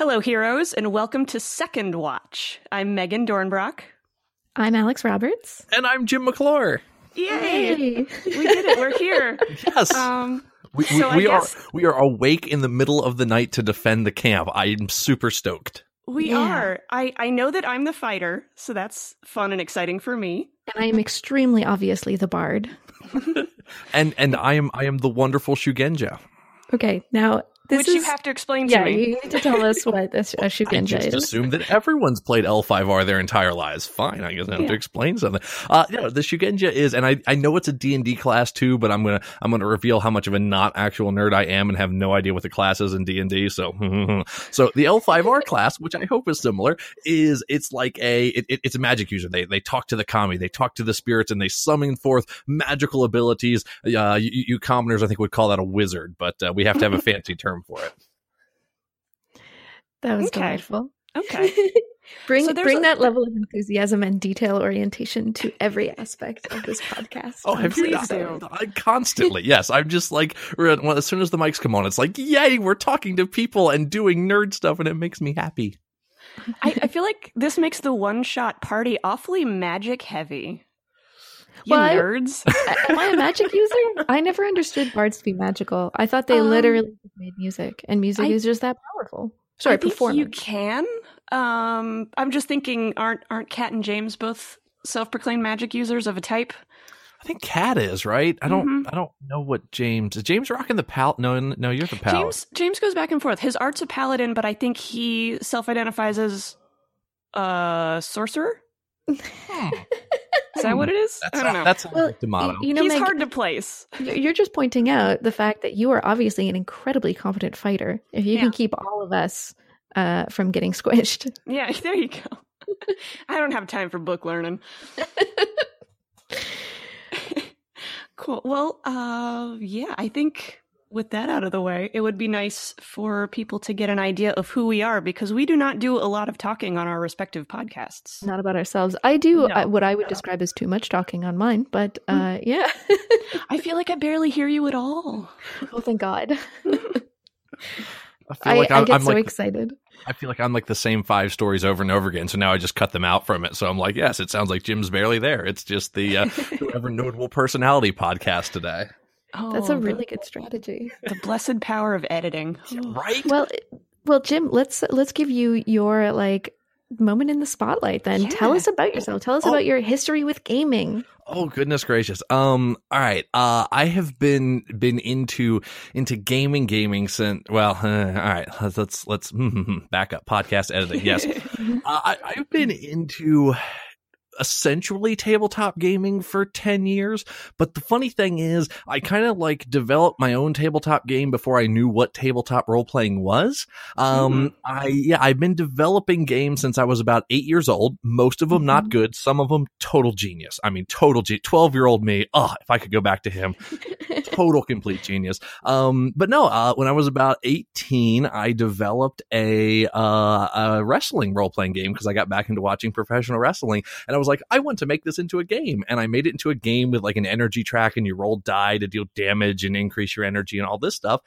Hello, heroes, and welcome to Second Watch. I'm Meghan Dornbrock. I'm Alex Roberts. And I'm Jim McClure. Yay! Hey. We did it. We're here. Yes. Um, we we, so we guess- are we are awake in the middle of the night to defend the camp. I'm super stoked. we Yeah. are. I, I know that I'm the fighter, so that's fun and exciting for me. And I am extremely obviously the bard. And and I am I am the wonderful Shugenja. Okay, now this which is you have to explain to yeah. me. You need to tell us what this a I shugenja just is. assume that everyone's played L5R their entire lives. Fine, I guess I have Yeah. to explain something. Uh, yeah, the Shugenja is, and I, I know it's a D&D class too, but I'm gonna I'm gonna reveal how much of a not actual nerd I am and have no idea what the class is in D&D. So, so the L5R class, which I hope is similar, is it's like a it, it- it's a magic user. They they talk to the kami, they talk to the spirits, and they summon forth magical abilities. Uh, you, you commoners, I think, would call that a wizard, but uh, we have to have a fancy term for it. That was Okay. delightful. Okay. bring So bring a- that level of enthusiasm and detail orientation to every aspect of this podcast. Oh, have you Please not? do. I, constantly, yes. I'm just like, well, as soon as the mics come on, it's like, yay, we're talking to people and doing nerd stuff, and it makes me happy. I, I feel like this makes the one shot party awfully magic heavy. You Well, I- nerds. Am I a magic user? I never understood bards to be magical. I thought they Um, literally made music, and music I- is just that powerful. Sorry, I performance. You can. Um, I'm just thinking, aren't aren't Kat and James both self-proclaimed magic users of a type? I think Kat is right. I don't. Mhm. I don't know what James. Is James rocking the pal? No, no, you're the pal. James James goes back and forth. His art's a paladin, but I think he self-identifies as a sorcerer. Is that what it is? That's I don't know. That sounds Well, like D'Amato. you know, He's Meg, hard to place. You're you're just pointing out the fact that you are obviously an incredibly competent fighter. If you Yeah. can keep all of us uh, from getting squished, Yeah, there you go. I don't have time for book learning. cool. Well, uh, yeah, I think with that out of the way, it would be nice for people to get an idea of who we are because we do not do a lot of talking on our respective podcasts. not about ourselves. I do No. uh, what I would describe as too much talking on mine, but uh, yeah. I feel like I barely hear you at all. oh, thank God! I feel like I I'm, get I'm so like. excited. I feel like I'm like the same five stories over and over again. So now I just cut them out from it. So I'm like, yes, it sounds like Jim's barely there. It's just the uh, whoever notable personality podcast today, Oh, That's a the- really good strategy. the blessed power of editing. right? Well, well, Jim, let's let's give you your like moment in the spotlight. Then tell us about yourself. Tell us Oh. about your history with gaming. Oh goodness gracious. Um all right. Uh I have been been into into gaming gaming since well, uh, all right. Let's let's, let's back up podcast editing. Yes. uh, I I've been into essentially tabletop gaming for 10 years but the funny thing is i kind of like developed my own tabletop game before i knew what tabletop role playing was um i yeah i've been developing games since i was about eight years old most of them not Mhm. good some of them total genius i mean total ge- 12 year old me oh if i could go back to him total complete genius. Um, but no, uh, when I was about 18, I developed a, uh, a wrestling role playing game because I got back into watching professional wrestling and I was like, I want to make this into a game. And I made it into a game with like an energy track and you roll die to deal damage and increase your energy and all this stuff.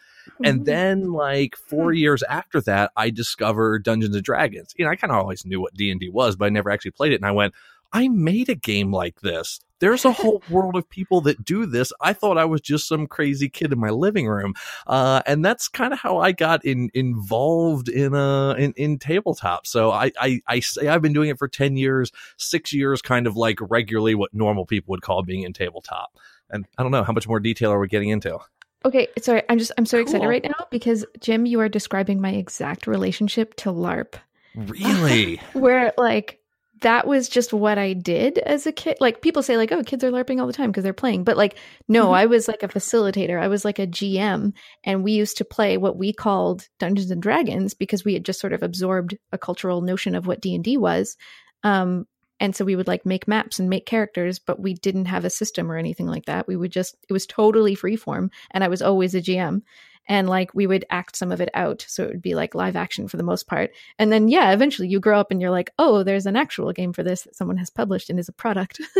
And mm-hmm. then like four hmm. years after that, I discovered Dungeons and Dragons. You know, I kind of always knew what D and D was, but I never actually played it. And I went, I made a game like this. There's a whole world of people that do this. I thought I was just some crazy kid in my living room, uh, and that's kind of how I got in involved in uh in, in tabletop. So I, I I say I've been doing it for ten years, six years, kind of like regularly what normal people would call being in tabletop. And I don't know how much more detail are we getting into. Okay, sorry. I'm just I'm so excited Cool. right now because Jim, you are describing my exact relationship to LARP. Really? Where like that was just what I did as a kid. Like people say like, "Oh, kids are LARPing all the time because they're playing." But like, no, Mhm. I was like a facilitator. I was like a GM and we used to play what we called Dungeons and Dragons because we had just sort of absorbed a cultural notion of what D&D was. Um and so we would like make maps and make characters, but we didn't have a system or anything like that. We would just it was totally freeform and I was always a GM. And like we would act some of it out. So it would be like live action for the most part. And then yeah, eventually you grow up and you're like, oh, there's an actual game for this that someone has published and is a product.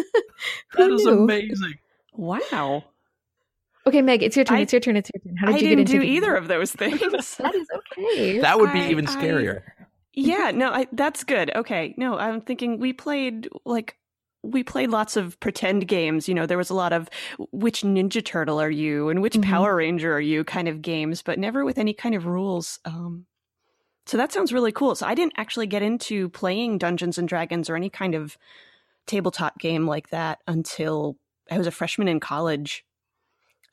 That is knew? amazing. Wow. Okay, Meg, it's your turn. I- it's your turn. It's your turn. How did I you didn't get into do gaming? either of those things. That is okay. That would be I- even I- scarier. yeah, no, I, that's good. Okay, no, I'm thinking we played like we played lots of pretend games. You know, there was a lot of which Ninja Turtle are you and which Mhm. Power Ranger are you kind of games, but never with any kind of rules. Um, so that sounds really cool. So I didn't actually get into playing Dungeons and Dragons or any kind of tabletop game like that until I was a freshman in college.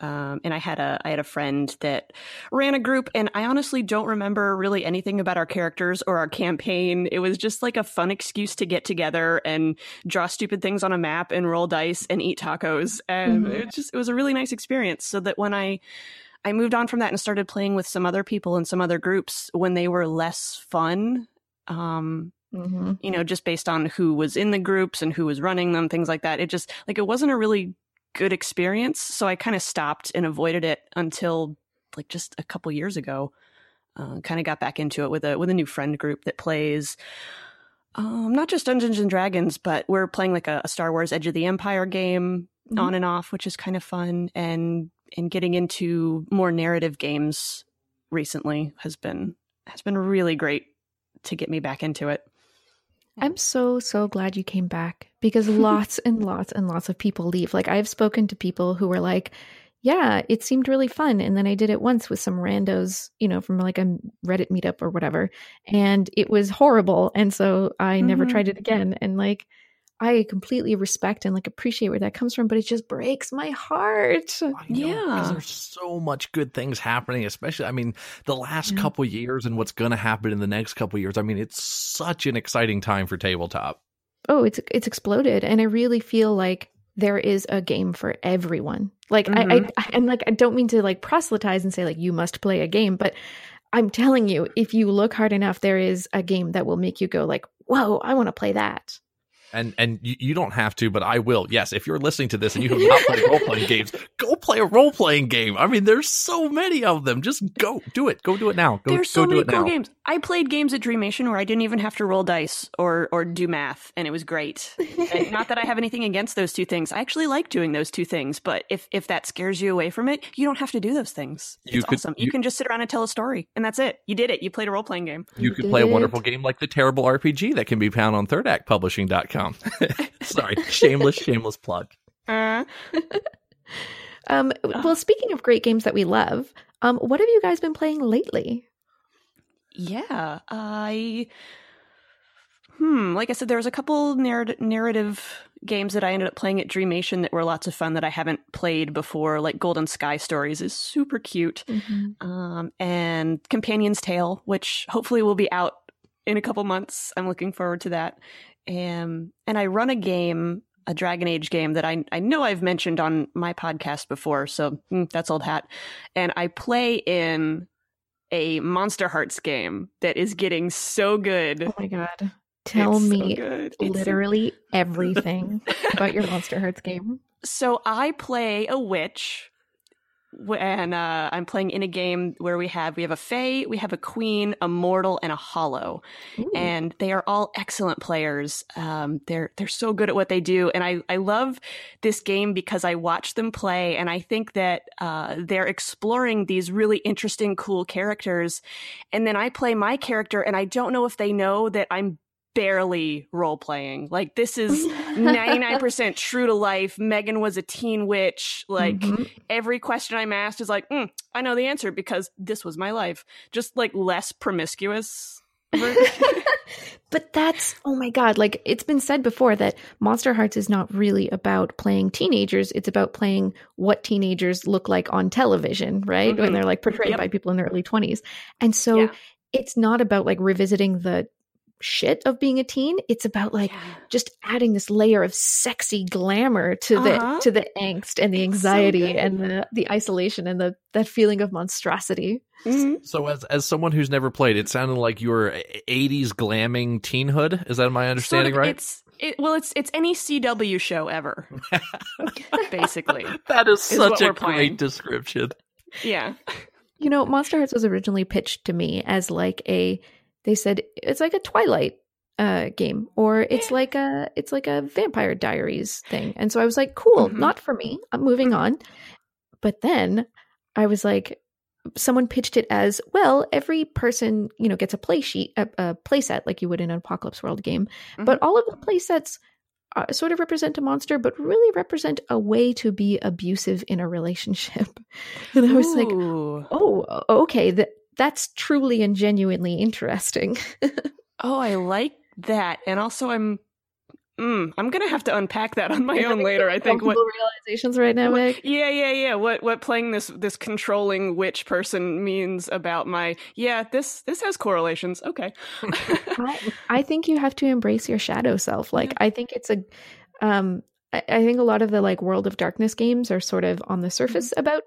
Um, and I had a I had a friend that ran a group, and I honestly don't remember really anything about our characters or our campaign. It was just like a fun excuse to get together and draw stupid things on a map and roll dice and eat tacos, and Mhm. it just it was a really nice experience. So that when I I moved on from that and started playing with some other people and some other groups when they were less fun. Um, Mhm. you know, just based on who was in the groups and who was running them, things like that. It just like it wasn't a really good experience, so I kind of stopped and avoided it until like just a couple years ago. Uh, kind of got back into it with a with a new friend group that plays um, not just Dungeons and Dragons, but we're playing like a, a Star Wars Edge of the Empire game Mhm. on and off, which is kind of fun. And and getting into more narrative games recently has been has been really great to get me back into it. I'm so, so glad you came back because lots and lots and lots of people leave. Like, I've spoken to people who were like, yeah, it seemed really fun. And then I did it once with some randos, you know, from like a Reddit meetup or whatever. And it was horrible. And so I never Mhm. tried it again. And like, I completely respect and like appreciate where that comes from, but it just breaks my heart. I know, Yeah. there's so much good things happening, especially, I mean, the last Yeah. couple years and what's going to happen in the next couple years. I mean, it's such an exciting time for tabletop. oh it's it's exploded and i really feel like there is a game for everyone like I, I Mhm. and like i don't mean to like proselytize and say like you must play a game but i'm telling you if you look hard enough there is a game that will make you go like whoa i want to play that And and you, you don't have to, but I will. Yes, if you're listening to this and you have not played role playing games, go play a role playing game. I mean, there's so many of them. Just go do it. Go do it now. Go, There's so go do many it cool now. games. I played games at Dreamation where I didn't even have to roll dice or or do math, and it was great. Not that I have anything against those two things. I actually like doing those two things, but if if that scares you away from it, you don't have to do those things. It's You could- awesome. You, you- can just sit around and tell a story, and that's it. You did it. You played a role playing game. You could play a wonderful game like the Terrible RPG that can be found on thirdactpublishing.com. Sorry, shameless, shameless plug. Uh, um well speaking of great games that we love um what have you guys been playing lately yeah, I. Hmm. Like I said, there was a couple narrat- narrative games that I ended up playing at Dreamation that were lots of fun that I haven't played before. Like Golden Sky Stories is super cute. um, and Companion's Tale, which hopefully will be out in a couple months. I'm looking forward to that. Um, and I run a game, a Dragon Age game that I I know I've mentioned on my podcast before, so mm, that's old hat. And I play in a Monster Hearts game that is getting so good. oh my god tell It's me good. So literally everything about your monster hearts game So I play a witch, wh- and uh, I'm playing in a game where we have we have a fae, we have a queen, a mortal, and a hollow, Ooh. and they are all excellent players. Um, they're they're so good at what they do, and I I love this game because I watch them play, and I think that uh, they're exploring these really interesting, cool characters, and then I play my character, and I don't know if they know that I'm barely role playing. Like this is 99% true to life. Meghan was a teen witch. Like Mhm. every question I'm asked is like, mm, I know the answer because this was my life. Just like less promiscuous. but that's oh my god like it's been said before that monster hearts is not really about playing teenagers it's about playing what teenagers look like on television right when Mhm. they're like portrayed Yep. by people in their early 20s and so Yeah. it's not about like revisiting the shit of being a teen it's about like just adding this layer of sexy glamour to the Uh-huh. to the angst and the It's so anxiety and the the isolation and the that feeling of monstrosity Mhm. So, as as someone who's never played, it sounded like you were '80s glamming teenhood. Is that my understanding Sort of- right? It's it, well, it's it's any CW show ever, basically. that is is such a great playing. description. Yeah. You know, Monster Hearts was originally pitched to me as like a they said it's like a Twilight uh game or it's like a it's like a Vampire Diaries thing. And so I was like, cool, Mhm. not for me. I'm moving on. but then I was like, someone pitched it as well. Every person, you know, gets a play sheet, a, a play set like you would in an Apocalypse World game, Mm-hmm. but all of the play sets uh, sort of represent a monster, but really represent a way to be abusive in a relationship. and I was like, oh, okay, that's truly and genuinely interesting. oh, I like that. And also, I'm, mm, I'm gonna have to unpack that on my own later. I think what. Realizations right now, Meg. yeah, yeah, yeah. What what playing this this controlling witch person means about my yeah this this has correlations. Okay, I, I think you have to embrace your shadow self. Like I think it's a um I, I think a lot of the like World of Darkness games are sort of on the surface about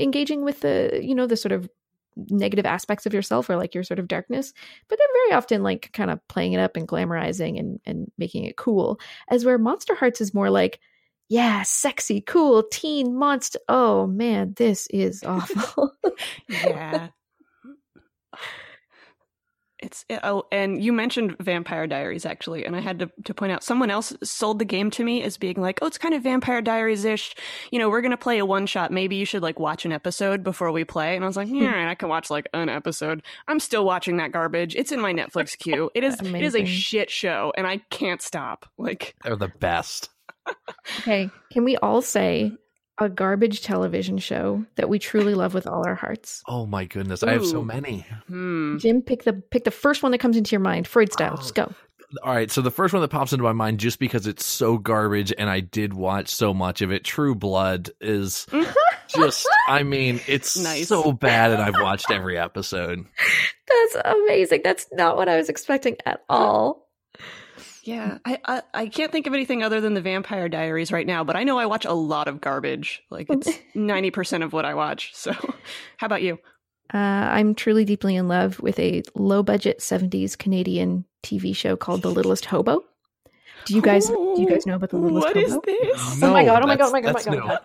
engaging with the you know the sort of negative aspects of yourself or like your sort of darkness but they're very often like kind of playing it up and glamorizing and and making it cool as where monster hearts is more like yeah sexy cool teen monster oh man this is awful yeah. It's oh, and you mentioned Vampire Diaries actually, and I had to to point out someone else sold the game to me as being like, oh, it's kind of Vampire Diaries ish. You know, we're gonna play a one shot. Maybe you should like watch an episode before we play. And I was like, hmm. yeah, all right, I can watch like an episode. I'm still watching that garbage. It's in my Netflix queue. It is it is a shit show, and I can't stop. Like, They're the best. Okay, can we all say a garbage television show that we truly love with all our hearts? Oh my goodness, I have so many. hmm. Jim, pick the pick the first one that comes into your mind, Freud style. Oh. Just go. All right, so the first one that pops into my mind, just because it's so garbage, and I did watch so much of it, True Blood is just. I mean, it's Nice. so bad, and I've watched every episode. That's amazing. That's not what I was expecting at all. Yeah, I, I I can't think of anything other than the Vampire Diaries right now, but I know I watch a lot of garbage. Like it's ninety percent of what I watch. So, how about you? Uh, I'm truly deeply in love with a low budget 70s Canadian TV show called The Littlest Hobo. Do you guys do you guys know about The Littlest What Hobo? is this? Oh my No, god, oh my god, oh my god, oh my god, oh my god.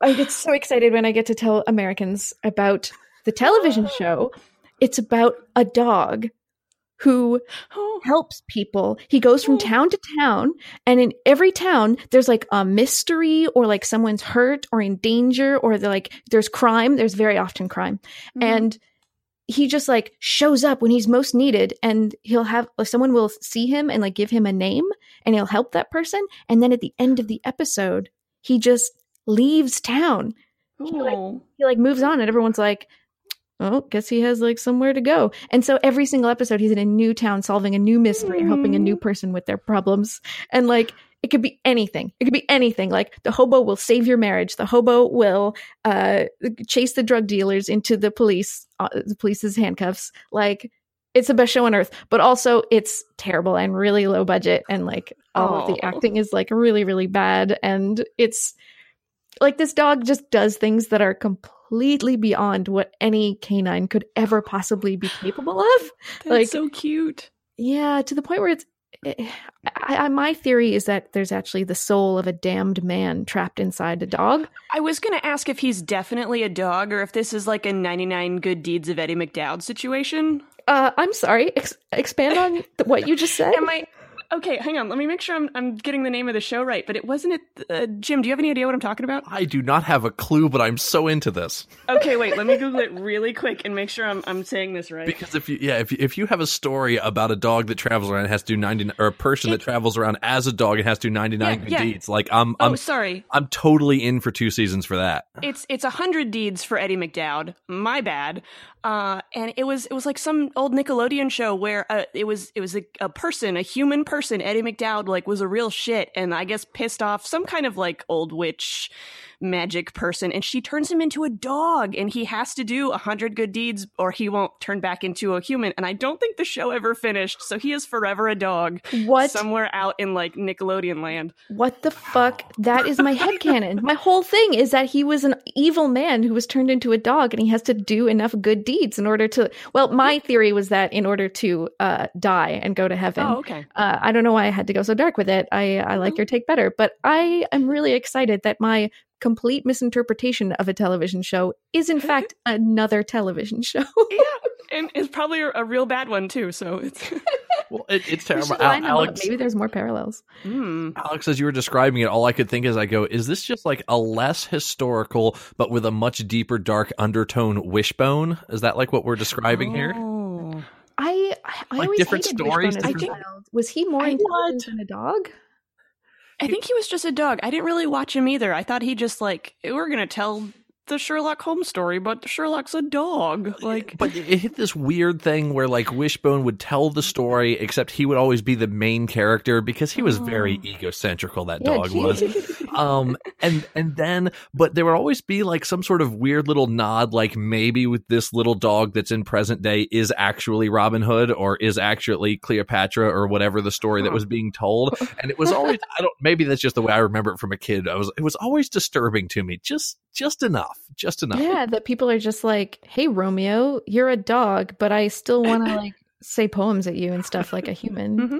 I get so excited when I get to tell Americans about the television show. It's about a dog who Oh, helps people. He goes from town to town, and in every town, there's like a mystery, or like someone's hurt or in danger, or like there's crime. There's very often crime, Mm-hmm. and he just like shows up when he's most needed, and he'll have like, someone will see him and like give him a name, and he'll help that person, and then at the end of the episode, he just leaves town. oh. He like moves on, and everyone's like. Oh, guess he has like somewhere to go. And so every single episode, he's in a new town solving a new mystery or helping a new person with their problems. And like, it could be anything. It could be anything. Like the hobo will save your marriage. The hobo will uh, chase the drug dealers into the police, uh, the police's handcuffs. Like, it's the best show on earth, but also it's terrible and really low budget. And like, all of the acting is like really, really bad. And it's like this dog just does things that are completely beyond what any canine could ever possibly be capable of. That's like- so cute. Yeah, to the point where it's. I, I, my theory is that there's actually the soul of a damned man trapped inside a dog. I was going to ask if he's definitely a dog or if this is like a 99 good deeds of Eddie McDowd situation. Uh, I'm sorry. Ex- expand on what you just said. Am I Okay, hang on. Let me make sure I'm I'm getting the name of the show right, but it wasn't it uh, Jim, do you have any idea what I'm talking about? I do not have a clue, but I'm so into this Okay, wait, let me google it really quick and make sure I'm I'm saying this right. because if you, yeah, if you, if you have a story about a dog that travels around and has to do ninety or a person that travels around as a dog and has to do ninety nine Yeah, yeah. deeds, like I'm oh, I'm sorry. I'm totally in for two seasons for that. It's it's a hundred deeds for Eddie McDowd. My bad. Uh, and it was it was like some old Nickelodeon show where uh, it was it was a, a person, a human person. Eddie McDowd like was a real shit, and I guess pissed off some kind of like old witch magic person, and she turns him into a dog, and he has to do a hundred good deeds or he won't turn back into a human. And I don't think the show ever finished, so he is forever a dog what? somewhere out in like Nickelodeon land. What the fuck? That is my head headcanon. My whole thing is that he was an evil man who was turned into a dog and he has to do enough good deeds in order to. Well, my theory was that in order to uh, die and go to heaven. Oh, okay. Uh, I don't know why I had to go so dark with it. I, I like your take better, but I am really excited that my complete misinterpretation of a television show is, in fact, another television show. yeah, and it's probably a, a real bad one too. So it's Well, it, it's terrible. should Al- line. Alex, Maybe there's more parallels. Hmm. Alex, as you were describing it, all I could think is I go, is this just like a less historical, but with a much deeper, dark undertone wishbone? Is that like what we're describing here? Oh. I I I Like always different hated stories, Wishbone as a different- child. Was he more I- intelligent than a dog? I think he was just a dog. I didn't really watch him either. I thought he just like we're gonna tell the Sherlock Holmes story, but Sherlock's a dog. Like, But it hit this weird thing where like Wishbone would tell the story, except he would always be the main character because he was very Oh. egocentrical. That Yeah, dog was. um and and then but there would always be like some sort of weird little nod like maybe with this little dog that's in present day is actually robin hood or is actually cleopatra or whatever the story that was being told and it was always i don't maybe that's just the way i remember it from a kid i was it was always disturbing to me just just enough just enough yeah, that people are just like, "Hey, Romeo, you're a dog, but I still want to like say poems at you and stuff like a human." Mhm.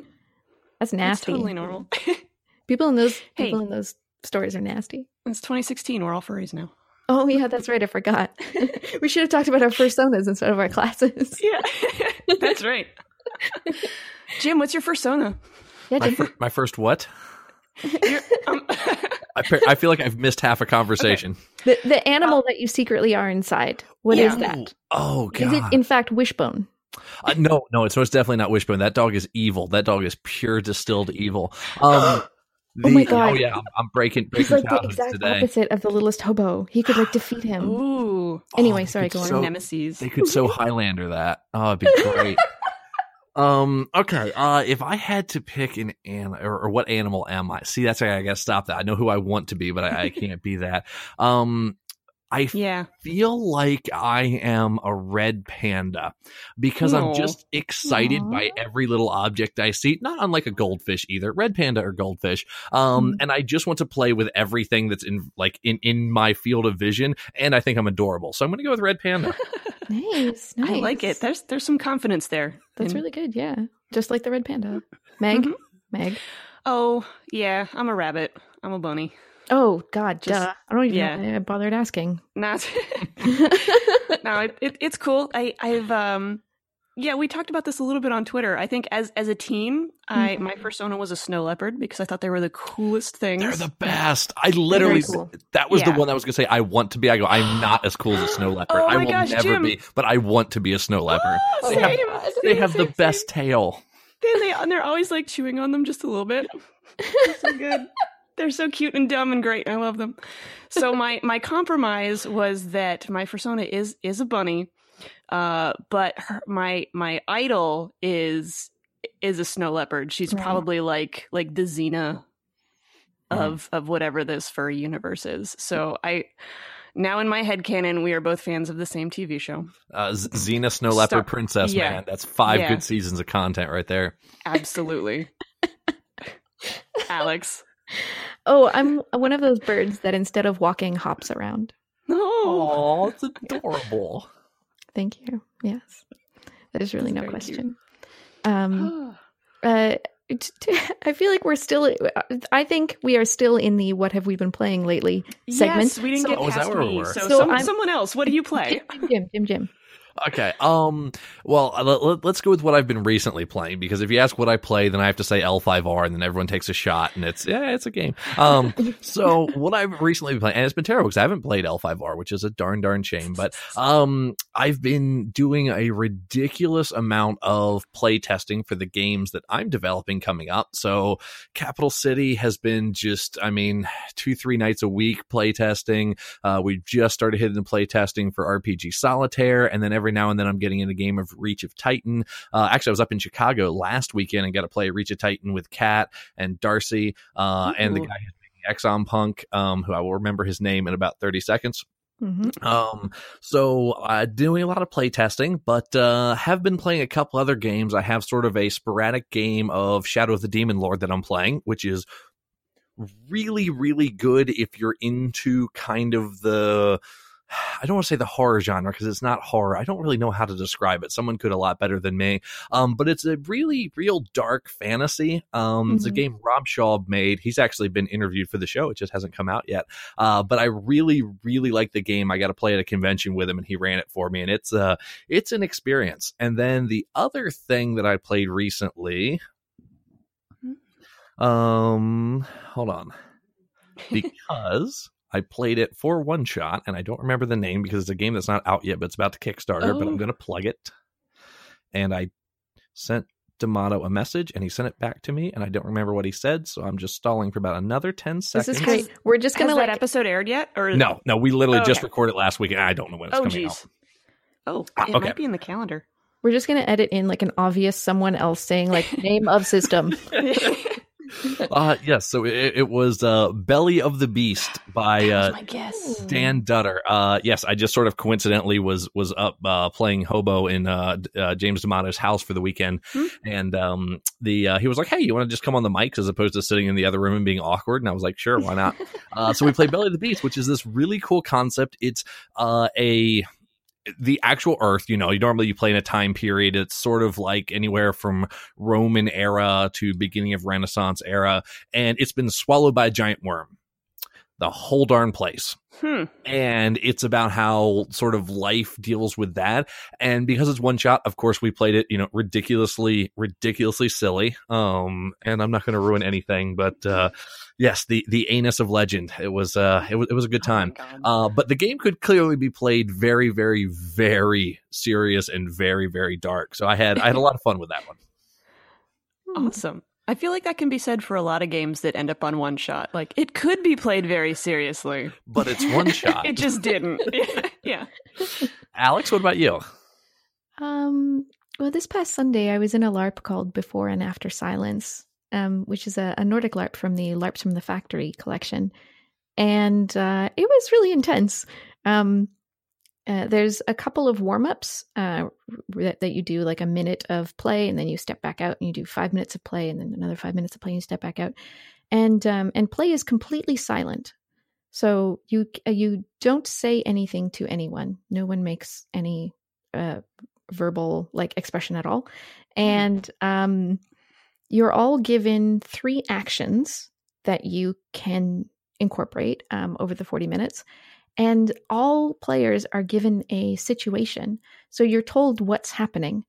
That's that's nasty. totally normal. People in those Hey. people in those stories are nasty. it's 2016. We're all furries now. Oh yeah, that's right. I forgot. we should have talked about our personas instead of our classes. Yeah, that's right. Jim, what's your fursona? Yeah, my, fir- my first what You're, um, I, par- I feel like i've missed half a conversation the the animal that you secretly are inside. What is Yeah. that? oh god Is it in fact wishbone? Uh, no, no, it's most definitely not Wishbone. That dog is evil. That dog is pure distilled evil. Um, Oh my God. Oh yeah, I'm, I'm breaking He's like the exact today. opposite of the littlest hobo. He could like defeat him. ooh, Anyway, Oh, sorry, they go could on. so- nemesis. They could so Highlander that. Oh, it'd be great. um. Okay. Uh, if I had to pick an an or, or what animal am I? See, that's why I gotta stop that. I know who I want to be, but I, I can't be that. Um. I yeah. feel like I am a red panda because I'm just excited Aw. by every little object I see. Not unlike a goldfish either, red panda or goldfish. Um, Mm. and I just want to play with everything that's in like in in my field of vision. And I think I'm adorable, so I'm going to go with red panda. Nice, nice. I like it. There's there's some confidence there. That's And- really good. Yeah, just like the red panda. Meg, Mhm. Meg. Oh yeah, I'm a rabbit. I'm a bunny. Oh God, Just- duh. I don't even yeah. know I bothered asking. Not. no, it, it, it's cool. I I've um yeah, we talked about this a little bit on Twitter. I think as as a teen, I Mhm. my persona was a snow leopard because I thought they were the coolest things. They're the best. I literally cool. that was the Yeah. one I was going to say. I want to be. I go. I'm not as cool as a snow leopard. Oh I will gosh, never Jim. be, but I want to be a snow leopard. Oh, they same. have, they have the Same, best tail. And they and they're always like chewing on them just a little bit. They're so good. They're so cute and dumb and great. I love them. So my my compromise was that my persona is is a bunny, uh, but her, my my idol is is a snow leopard. She's Right. probably like like the Xena Mhm. of of whatever this furry universe is. So I now in my head canon we are both fans of the same TV show. Uh, Xena Snow Leopard Stop. Princess, Yeah. man. That's five Yeah. good seasons of content right there. Absolutely. Alex. Oh, I'm one of those birds that instead of walking hops around. No. Oh, it's adorable. Thank you. Yes, that is really That's no very cute. question. Um, uh, t- t- I feel like we're still. I think we are still in the "What have we been playing lately?" segment. Yes, we didn't So- get Oh, is that past where we me. were? So, So some, someone else. What do you play? Jim, Jim, Jim, Jim. Okay. Um. Well, uh, let, us go with what I've been recently playing because if you ask what I play, then I have to say L5R, and then everyone takes a shot, and it's yeah, it's a game. Um. so what I've recently been playing, and it's been terrible because I haven't played L5R, which is a darn darn shame. But um, I've been doing a ridiculous amount of play testing for the games that I'm developing coming up. So Capital City has been just, I mean, two three nights a week play testing. Uh, we just started hitting the play testing for RPG Solitaire, and then every now and then I'm getting in a game of Reach of Titan. Uh, actually, I was up in Chicago last weekend and got to play Reach of Titan with Kat and Darcy, uh, and the guy who's making Exxon Punk, um, who I will remember his name in about 30 seconds. Mhm. Um, so uh, doing a lot of play testing, but uh, have been playing a couple other games. I have sort of a sporadic game of Shadow of the Demon Lord that I'm playing, which is really, really good if you're into kind of the I don't want to say the horror genre because it's not horror. I don't really know how to describe it. Someone could a lot better than me. Um, but it's a really, real dark fantasy. Um, mm-hmm. It's a mm-hmm. game Rob Schwalb made. He's actually been interviewed for the show. It just hasn't come out yet. Uh, but I really, really like the game. I got to play at a convention with him, and he ran it for me, and it's uh, it's an experience. And then the other thing that I played recently, mm-hmm. um, hold on, because. I played it for one shot, and I don't remember the name because it's a game that's not out yet, but it's about to Kickstarter. Oh. But I'm oh. going to plug it. And I sent D'Amato a message, and he sent it back to me, and I don't remember what he said, so I'm just stalling for about another ten seconds. This is great. We're just going to let episode aired yet, or no? No, we literally oh, just recorded last week, and I don't know when it's oh, coming geez. out. Oh, ah, it okay. might be in the calendar. We're just going to edit in like an obvious someone else saying like name of system. uh, yes, so it, it was uh, Belly of the Beast by uh, Dan Dutter. Uh, yes, I just sort of coincidentally was was up uh, playing hobo in uh, uh, James D'Amato's house for the weekend, hmm? and um, the uh, he was like, "Hey, you want to just come on the mics as opposed to sitting in the other room and being awkward?" And I was like, "Sure, why not?" uh, so we played Belly of the Beast, which is this really cool concept. It's uh, a the actual Earth, you know, you normally you play in a time period. It's sort of like anywhere from Roman era to beginning of Renaissance era, and it's been swallowed by a giant worm. The whole darn place. Hmm. And it's about how sort of life deals with that. And because it's one shot, of course, we played it, you know, ridiculously, ridiculously silly. Um, and I'm not going to ruin anything, but, uh, yes, the, the anus of legend. It was, uh, it was, it was a good oh time. Oh uh, but the game could clearly be played very, very, very serious and very, very dark. So I had, I had a lot of fun with that one. Awesome. I feel like that can be said for a lot of games that end up on one shot. Like it could be played very seriously, but it's one shot. it just didn't. yeah. Alex, what about you? Um. Well, this past Sunday, I was in a LARP called Before and After Silence, um, which is a, a Nordic LARP from the LARPs from the Factory collection, and uh, it was really intense. Um, uh, there's a couple of warm ups uh, that, that, you do, like a minute of play, and then you step back out and you do five minutes of play, and then another five minutes of play, and you step back out. And um, and play is completely silent, so you uh, you don't say anything to anyone. No one makes any uh, verbal like expression at all, mm-hmm. and um, you're all given three actions that you can incorporate um, over the 40 minutes and all players are given a situation. So you're told what's happening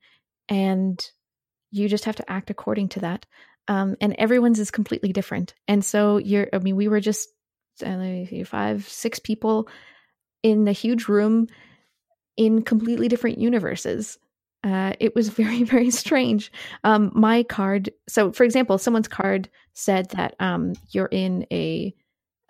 and you just have to act according to that. Um, and everyone's is completely different. And so you're, I mean, we were just five, six people in a huge room in completely different universes. Uh, it was very, very strange. Um, my card, so for example, someone's card said that um, you're in a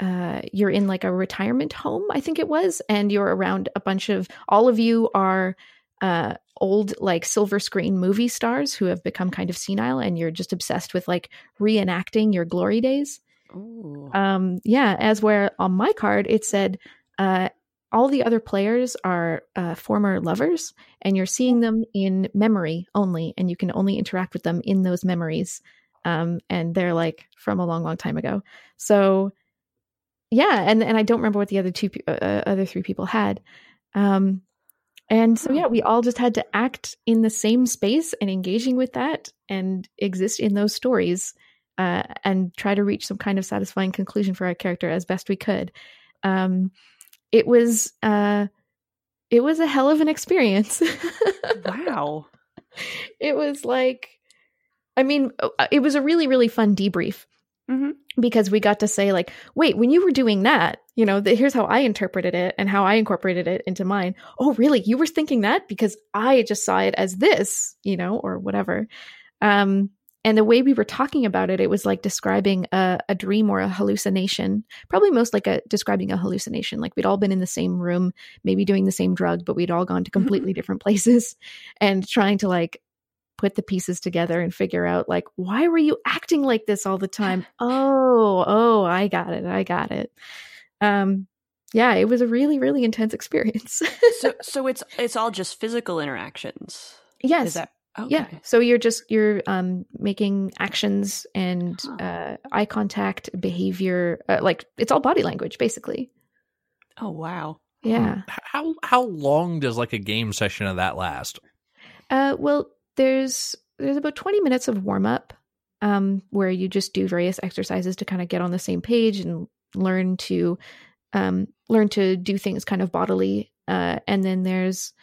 uh, you're in like a retirement home, I think it was, and you're around a bunch of all of you are uh, old like silver screen movie stars who have become kind of senile, and you're just obsessed with like reenacting your glory days. Ooh. Um, yeah, as where on my card it said uh, all the other players are uh, former lovers, and you're seeing them in memory only, and you can only interact with them in those memories. Um, and they're like from a long, long time ago. So yeah, and and I don't remember what the other two uh, uh, other three people had. Um, and so yeah, we all just had to act in the same space and engaging with that and exist in those stories uh, and try to reach some kind of satisfying conclusion for our character as best we could. Um, it was uh, it was a hell of an experience. wow. It was like I mean, uh, it was a really really fun debrief Mm-hmm. Because we got to say, like, wait, when you were doing that, you know, the, here's how I interpreted it and how I incorporated it into mine. Oh, really? You were thinking that because I just saw it as this, you know, or whatever. Um, and the way we were talking about it, it was like describing a, a dream or a hallucination. Probably most like a describing a hallucination. Like we'd all been in the same room, maybe doing the same drug, but we'd all gone to completely different places and trying to like put the pieces together and figure out like why were you acting like this all the time oh oh i got it i got it um yeah it was a really really intense experience so so it's it's all just physical interactions yes Is that okay. yeah so you're just you're um making actions and huh. uh eye contact behavior uh, like it's all body language basically oh wow Yeah. How how long does like a game session of that last? Uh, well, there's there's about 20 minutes of warm up um, where you just do various exercises to kind of get on the same page and learn to um, learn to do things kind of bodily. Uh, and then there's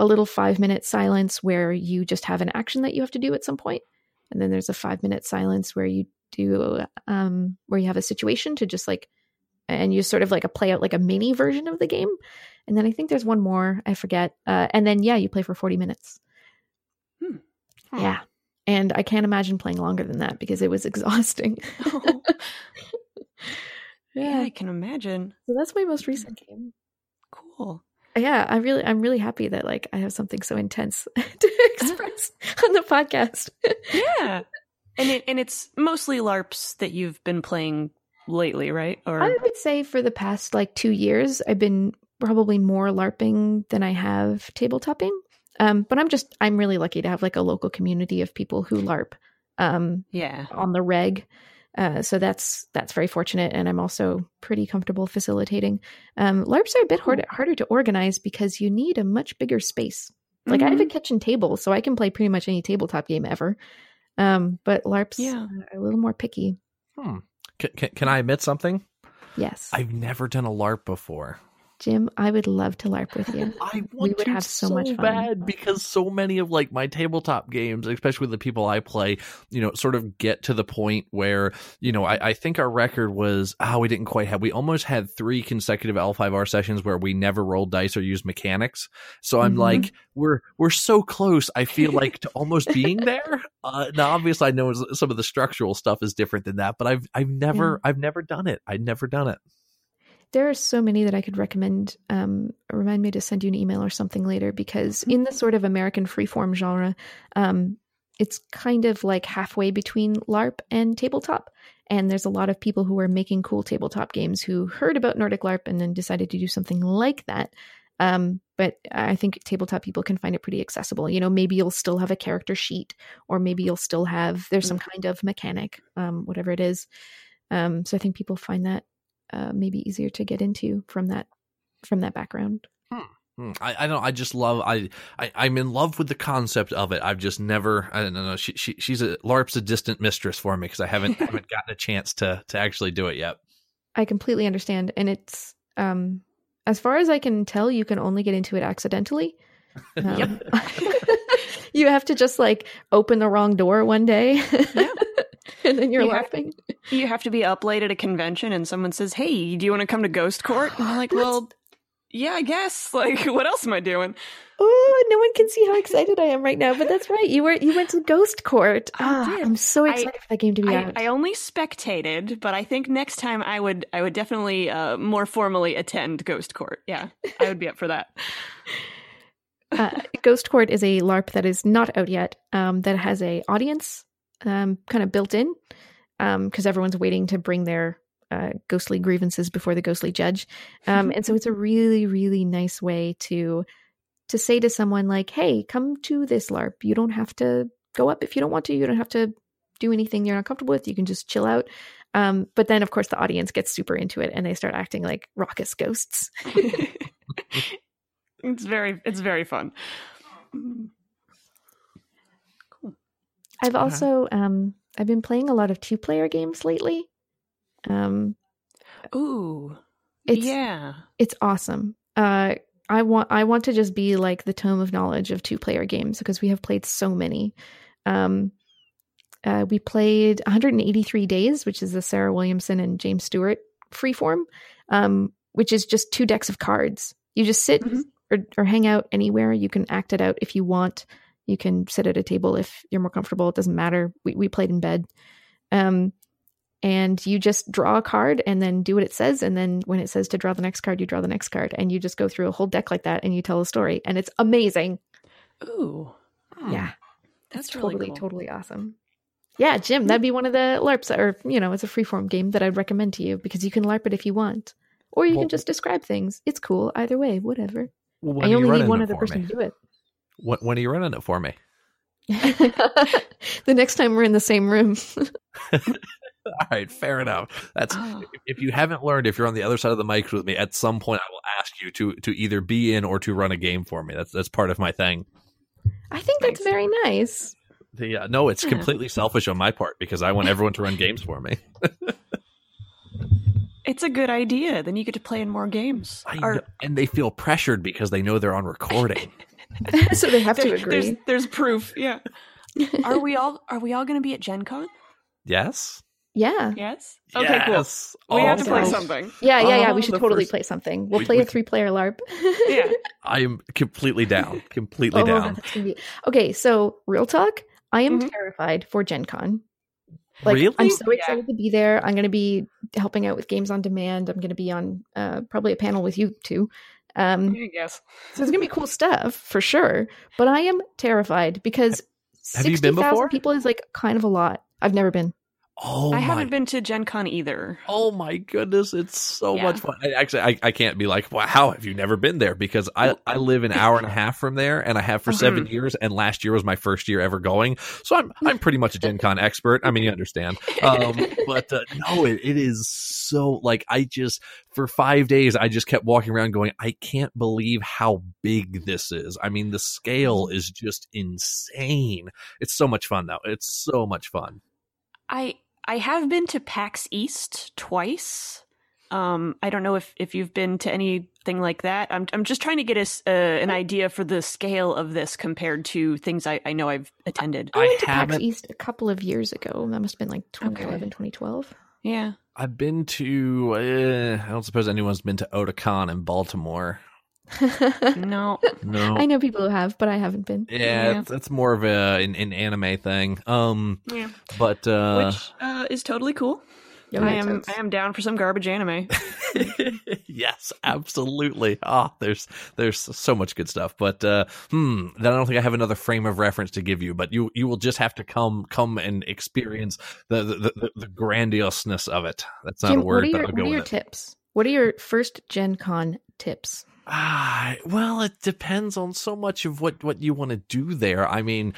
a little five minute silence where you just have an action that you have to do at some point. And then there's a five minute silence where you do um, where you have a situation to just like and you sort of like a play out like a mini version of the game. And then I think there's one more I forget. Uh, and then yeah, you play for 40 minutes. Hmm. Yeah. And I can't imagine playing longer than that because it was exhausting. Oh, yeah, I can imagine. So that's my most recent game. Cool. Yeah, I really I'm really happy that like I have something so intense to express on the podcast. Yeah. And it and it's mostly LARPs that you've been playing lately, right? Or I would say for the past like 2 years I've been probably more larping than I have tabletopping. Um but I'm just I'm really lucky to have like a local community of people who larp um yeah. on the reg. Uh, so that's that's very fortunate, and I'm also pretty comfortable facilitating. Um, LARPs are a bit hard, harder to organize because you need a much bigger space. Like I have a Mhm. kitchen table, so I can play pretty much any tabletop game ever. Um, but LARPs Yeah. are a little more picky. Hmm. Can, can, can I admit something? Yes, I've never done a LARP before. Jim, I would love to LARP with you. I want would to have so much fun. bad because so many of like my tabletop games, especially with the people I play, you know, sort of get to the point where you know I, I think our record was oh we didn't quite have we almost had three consecutive L5R sessions where we never rolled dice or used mechanics. So I'm Mhm. like we're we're so close. I feel like to almost being there. Uh, now obviously I know some of the structural stuff is different than that, but I've I've never I've never done it. I've never done it. There are so many that I could recommend. Um, remind me to send you an email or something later because in the sort of American freeform genre, um, it's kind of like halfway between LARP and tabletop. And there's a lot of people who are making cool tabletop games who heard about Nordic LARP and then decided to do something like that. Um, but I think tabletop people can find it pretty accessible. You know, maybe you'll still have a character sheet, or maybe you'll still have there's some kind of mechanic, um, whatever it is. Um, so I think people find that uh, maybe easier to get into from that from that background. Hmm, I, I don't. I just love. I, I I'm in love with the concept of it. I've just never. I don't know. She, she she's a LARP's a distant mistress for me because I haven't haven't gotten a chance to to actually do it yet. I completely understand, and it's um, as far as I can tell, you can only get into it accidentally. Um, you have to just like open the wrong door one day, and then you're You have- laughing. You have to be up late at a convention and someone says, Hey, do you want to come to Ghost Court? And I'm like, Well, yeah, I guess. Like, what else am I doing? Oh, no one can see how excited I am right now, but that's right. You were you went to Ghost Court. I Ah. I'm so I- excited for that game to be I, out. I only spectated, but I think next time I would I would definitely uh, more formally attend Ghost Court. Yeah, I would be up for that. uh, Ghost Court is a LARP that is not out yet. Um, that has a audience um, kind of built in because everyone's waiting to bring their uh, ghostly grievances before the ghostly judge, um, and so it's a really really nice way to to say to someone like, "Hey, come to this LARP. You don't have to go up if you don't want to. You don't have to do anything you're not comfortable with. You can just chill out." Um, but then, of course, the audience gets super into it and they start acting like raucous ghosts. it's very it's very fun. I've Okay. also um I've been playing a lot of two player games lately. Um Ooh, It's- yeah. it's awesome. Uh I want I want to just be like the tome of knowledge of two player games because we have played so many. Um uh, we played 183 Days, which is the Sarah Williamson and James Stewart freeform, um, which is just two decks of cards. You just sit Mhm. or, or hang out anywhere. You can act it out if you want. You can sit at a table if you're more comfortable. It doesn't matter. We, we played in bed. Um, and you just draw a card and then do what it says. And then when it says to draw the next card, you draw the next card. And you just go through a whole deck like that and you tell a story. And it's amazing. Ooh, Yeah. that's It's really totally, cool. totally awesome. Yeah, Jim, that'd be one of the LARPs, or, you know, it's a freeform game that I'd recommend to you because you can LARP it if you want. Or you Well- can just describe things. It's cool either way, whatever. Well, I only need one other person me? to do it. When, when are you running it for me? the next time we're in the same room. All right, fair enough. That's Oh. if you haven't learned, if you're on the other side of the mic with me, at some point I will ask you to to either be in or to run a game for me. That's that's part of my thing. I think that's very nice. The, uh, no, it's Yeah. completely selfish on my part because I want everyone to run games for me. It's a good idea. Then you get to play in more games. I Or- know- and they feel pressured because they know they're on recording. so they have to there- agree. There's, there's proof. Yeah. are we all Are we all going to be at Gen Con? yes. Yeah. Yes. Okay. yes. Cool. We All have to play gosh. something. Yeah, yeah, yeah. We should totally first- play something. We'll We- play we- a three player LARP. Yeah. I am completely down. Completely Oh, down. be- Okay, so real talk. I am Mhm. terrified for Gen Con. Like, really? I'm so Yeah. excited to be there. I'm going to be helping out with games on demand. I'm going to be on uh, probably a panel with you too. Um, Yes. so it's going to be cool stuff for sure. But I am terrified because Have you 60,000 people is like kind of a lot. I've never been. Oh I my haven't been to Gen Con either. Oh my goodness, it's so Yeah. much fun. I, actually, I, I can't be like, well, how have you never been there? Because I, I live an hour and a half from there and I have for seven years and last year was my first year ever going. So I'm, I'm pretty much a Gen Con expert. I mean, you understand. Um, but uh, no, it, it is so like, I just, for five days, I just kept walking around going, I can't believe how big this is. I mean, the scale is just insane. It's so much fun though. It's so much fun. I I have been to PAX East twice. Um, I don't know if, if you've been to anything like that. I'm I'm just trying to get us uh, an idea for the scale of this compared to things I, I know I've attended. I I went to PAX haven't- East a couple of years ago. That must have been like 2011, 2012. Yeah. I've been to. Uh, I don't suppose anyone's been to Otakon in Baltimore. No. No. I know people who have, but I haven't been. Yeah, Yeah. It's, it's more of a an, an anime thing. Um, Yeah. but uh, Which uh, is totally cool. Yeah, I am sense. I am down for some garbage anime. yes, absolutely. Ah, there's there's so much good stuff. But uh, hmm, then I don't think I have another frame of reference to give you. But you you will just have to come come and experience the the, the, the grandioseness of it. That's not Jim, a word, what are but your, I'll what go are with your it. tips? What are your first Gen Con tips? Ah, well, it depends on so much of what, what you want to do there. I mean,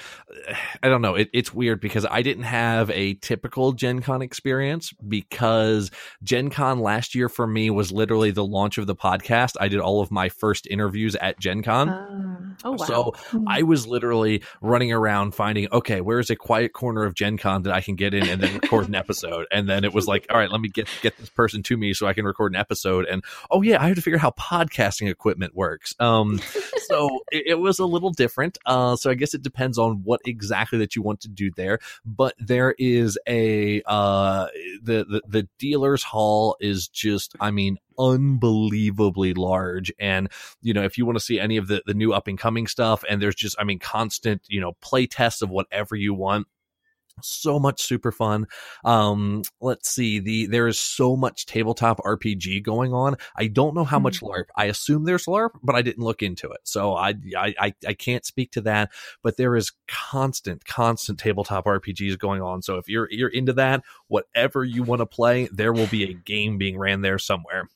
I don't know. It, it's weird because I didn't have a typical Gen Con experience because Gen Con last year for me was literally the launch of the podcast. I did all of my first interviews at Gen Con. Oh wow. So I was literally running around finding, okay, where's a quiet corner of Gen Con that I can get in and then record an episode? And then it was like, all right, let me get get this person to me so I can record an episode. And oh yeah, I have to figure out how podcasting equipment works. Um, so it, it was a little different. Uh, so I guess it depends on what exactly that you want to do there. But there is a uh, the the the dealers hall is just, I mean, unbelievably large and you know if you want to see any of the the new up and coming stuff and there's just i mean constant you know play tests of whatever you want so much super fun. Um let's see the there is so much tabletop rpg going on. I don't know how much larp. I assume there's larp but i didn't look into it. So I, I i i can't speak to that but there is constant constant tabletop rpgs going on. So if you're you're into that whatever you want to play there will be a game being ran there somewhere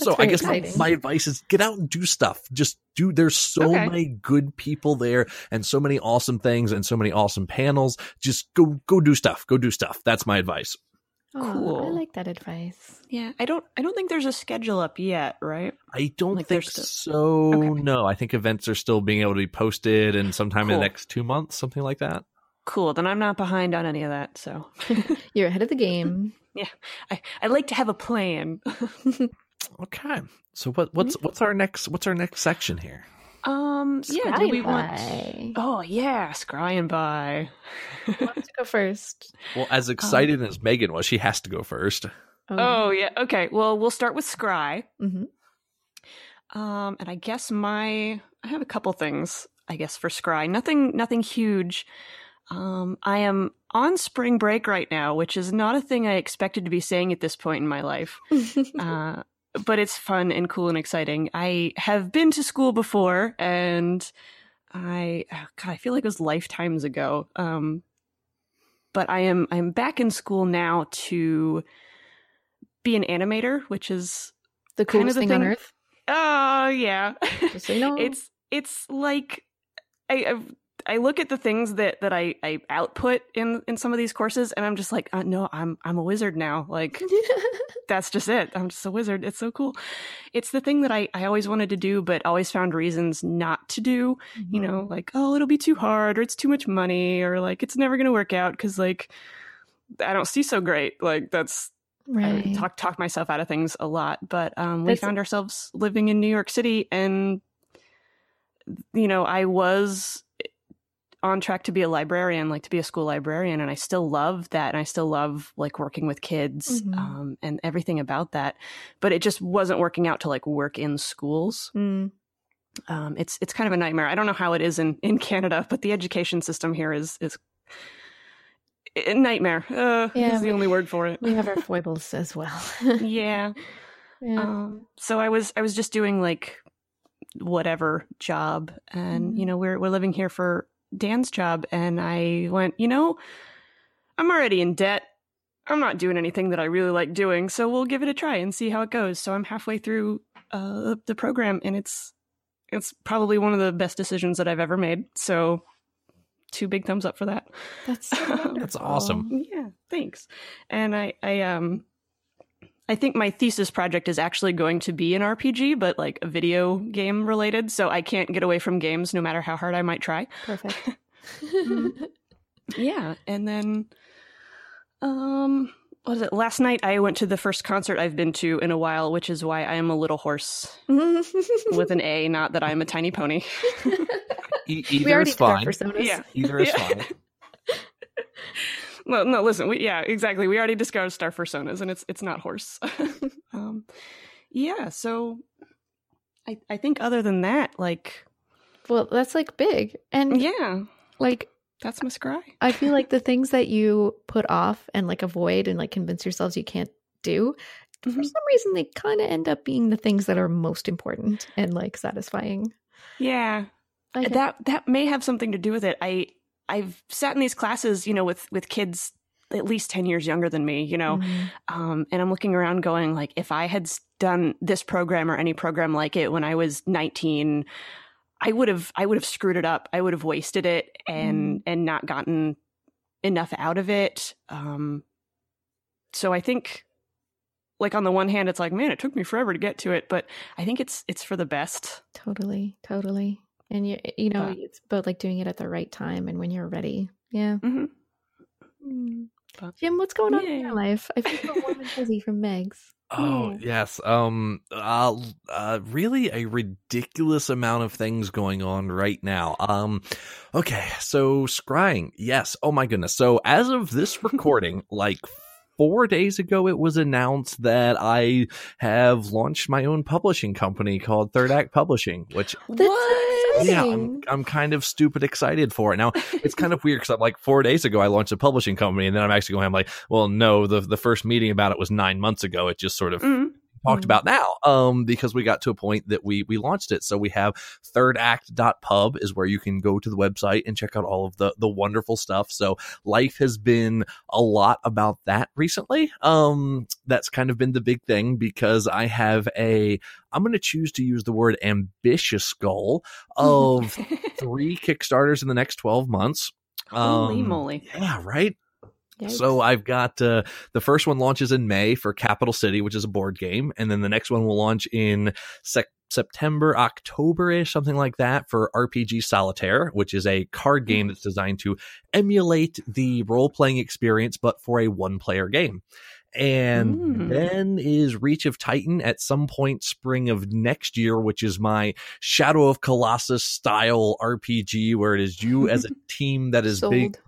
so I guess my, my advice is get out and do stuff. Just do. There's so Okay. many good people there, and so many awesome things, and so many awesome panels. Just go, go do stuff. Go do stuff. That's my advice. Oh, I like that advice. yeah, I don't I don't think there's a schedule up yet, right? I don't Like, think there's still- so. Okay. No, I think events are still being able to be posted, and sometime in the next two months, something like that. Cool. Then I'm not behind on any of that. So You're ahead of the game. Yeah, I, I like to have a plan. Okay. So what what's what's our next what's our next section here? um yeah, do we want Oh yeah, scrying by. by. Who wants to go first? Well, as excited as Meghan was, she has to go first. Oh yeah. Okay. Well, we'll start with scry. hmm Um, and I guess my I have a couple things. I guess for Scry, nothing, nothing huge. Um, I am on spring break right now, which is not a thing I expected to be saying at this point in my life. Uh, but it's fun and cool and exciting. I have been to school before, and I oh God, I feel like it was lifetimes ago. Um, but I am I'm back in school now to be an animator, which is the Kind coolest of the thing on earth. oh yeah. Just so you know. it's it's like I, I I look at the things that that I, I output in in some of these courses, and I'm just like, uh, no, I'm I'm a wizard now. Like that's just it. I'm just a wizard. It's so cool. It's the thing that I I always wanted to do, but always found reasons not to do. Mm-hmm. You know, like oh, it'll be too hard, or it's too much money, or like it's never gonna work out because like I don't see so great. Like that's right. I talk talk myself out of things a lot. But um, we found ourselves living in New York City, and you know, I was on track to be a librarian, like to be a school librarian, and I still love that, and I still love like working with kids mm-hmm. um, and everything about that. But it just wasn't working out to like work in schools. Mm. Um, it's it's kind of a nightmare. I don't know how it is in in Canada, but the education system here is is a nightmare. Uh, yeah, is the only word for it. We have our foibles as well. yeah. yeah. Um, so I was I was just doing like whatever job, and mm-hmm. you know we're we're living here for Dan's job and I went, you know, I'm already in debt. I'm not doing anything that I really like doing, so we'll give it a try and see how it goes. So I'm halfway through uh, the program, and it's it's probably one of the best decisions that I've ever made. So two big thumbs up for that. That's so that's awesome. Yeah, thanks. And I I um I think my thesis project is actually going to be an RPG, but like a video game related. So I can't get away from games no matter how hard I might try. Perfect. yeah. And then, um, what was it? Last night I went to the first concert I've been to in a while, which is why I am a little hoarse with an A, not that I'm a tiny pony. e- either is fine. Yeah. Either is yeah. fine. No, no. Listen, we, yeah, exactly. We already discussed our personas, and it's it's not horse. um, yeah. So, I I think other than that, like, well, that's like big, and yeah, like that's my scry. I feel like the things that you put off and like avoid and like convince yourselves you can't do, mm-hmm. for some reason they kind of end up being the things that are most important and like satisfying. Yeah. Okay. That that may have something to do with it. I I've sat in these classes, you know, with with kids at least 10 years younger than me, you know, mm-hmm. um, and I'm looking around going like, if I had done this program or any program like it when I was 19, I would have, I would have screwed it up. I would have wasted it and, mm. and not gotten enough out of it. Um, so I think like on the one hand, it's like, man, it took me forever to get to it, but I think it's, it's for the best. Totally. Totally and you you know it's about like doing it at the right time and when you're ready yeah mm-hmm. Mm. jim what's going on in your life i feel warm and fuzzy from megs Oh yeah. yes, um, uh, uh, really a ridiculous amount of things going on right now. Um, okay, so scrying, yes. Oh my goodness. So as of this recording, like four days ago, it was announced that I have launched my own publishing company called Third Act Publishing, which what? Yeah, I'm, I'm kind of stupid excited for it. Now, it's kind of weird because I'm like four days ago I launched a publishing company, and then I'm actually going. I'm like, well, no, the the first meeting about it was nine months ago. It just sort of mm-hmm talked mm-hmm. about now um, because we got to a point that we we launched it. So we have thirdact.pub is where you can go to the website and check out all of the the wonderful stuff. So life has been a lot about that recently. Um, that's kind of been the big thing because I have a I'm going to choose to use the word ambitious goal of three Kickstarters in the next 12 months. Holy um, moly. Yeah, right. Yikes. So I've got uh, the first one launches in May for Capital City, which is a board game, and then the next one will launch in sec- September, October ish, something like that, for RPG Solitaire, which is a card game mm. that's designed to emulate the role playing experience, but for a one player game. And mm. then is Reach of Titan at some point spring of next year, which is my Shadow of Colossus style RPG, where it is you as a team that is Sold. big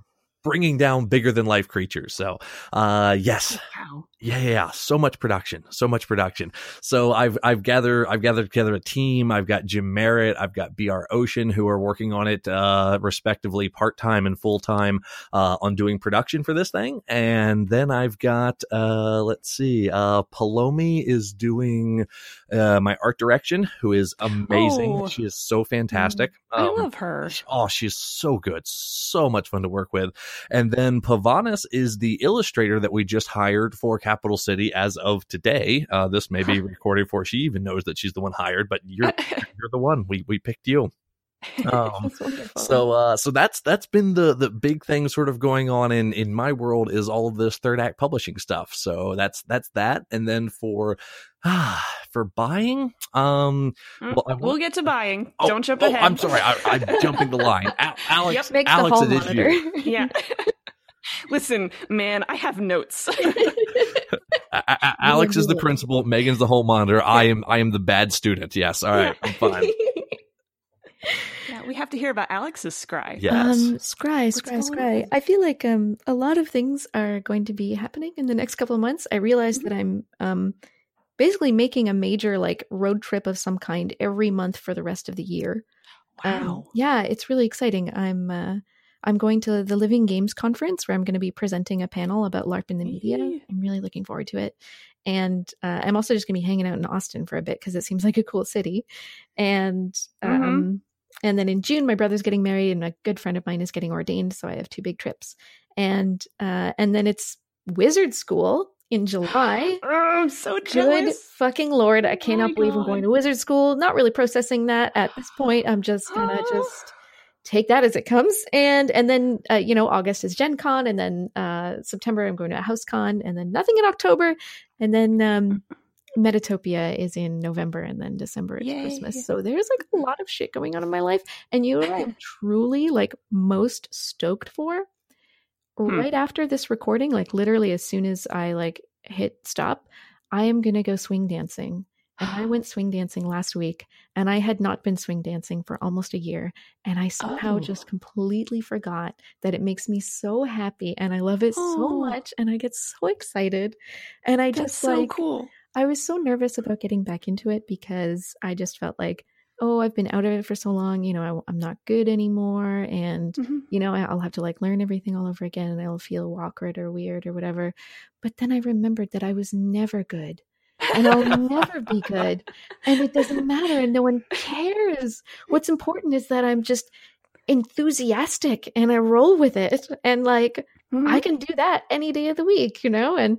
bringing down bigger than life creatures. So, uh, yes, wow. Yeah, yeah, yeah, so much production, so much production. So I've I've gathered I've gathered together a team. I've got Jim Merritt, I've got BR Ocean who are working on it uh, respectively part time and full time uh, on doing production for this thing. And then I've got uh, let's see, uh, Palomi is doing uh, my art direction, who is amazing. Oh. She is so fantastic. I um, love her. Oh, she's so good, so much fun to work with. And then Pavanis is the illustrator that we just hired for capital city as of today. Uh, this may be recorded before she even knows that she's the one hired, but you're you're the one. We we picked you. Um, so uh so that's that's been the the big thing sort of going on in in my world is all of this third act publishing stuff so that's that's that and then for ah for buying um well, I we'll get to buying. Oh, Don't jump oh, ahead. i'm sorry I, i'm jumping the line Al- alex Yep, Make alex the hall it is monitor. you yeah. Listen, man, I have notes. A- A- A- alex is the principal meghan's the whole monitor i am i am the bad student yes all right i'm fine yeah, we have to hear about Alex's scry. yes Um, scry, What's scry, scry. on? I feel like um a lot of things are going to be happening in the next couple of months. I realize Mm-hmm. that I'm um basically making a major like road trip of some kind every month for the rest of the year. Um, Wow. yeah, it's really exciting. I'm uh I'm going to the Living Games conference where I'm going to be presenting a panel about LARP in the media. I'm really looking forward to it. And uh, I'm also just going to be hanging out in Austin for a bit because it seems like a cool city. And um, Mhm. and then in June, my brother's getting married, and a good friend of mine is getting ordained. So I have two big trips. And uh, and then it's Wizard School in July. Oh, I'm so jealous. Good fucking lord! I my cannot believe I'm going to Wizard School. Not really processing that at this point. I'm just gonna Oh. just take that as it comes and and then uh, you know august is gen con and then uh september i'm going to a house con and then nothing in october and then um metatopia is in november and then december is Yay. christmas so there's like a lot of shit going on in my life and you know what i'm truly like most stoked for Hmm. right after this recording like literally as soon as i like hit stop i am gonna go swing dancing and I went swing dancing last week, and I had not been swing dancing for almost a year. And I somehow Oh. just completely forgot that it makes me so happy, and I love it so Oh. much, and I get so excited. And I That's just so like, cool. I was so nervous about getting back into it because I just felt like, oh, I've been out of it for so long. You know, I, I'm not good anymore, and Mhm. you know, I- I'll have to like learn everything all over again, and I'll feel awkward or weird or whatever. But then I remembered that I was never good and I'll never be good. And it doesn't matter, and no one cares. What's important is that I'm just enthusiastic and I roll with it. And like, Mhm. I can do that any day of the week, you know? And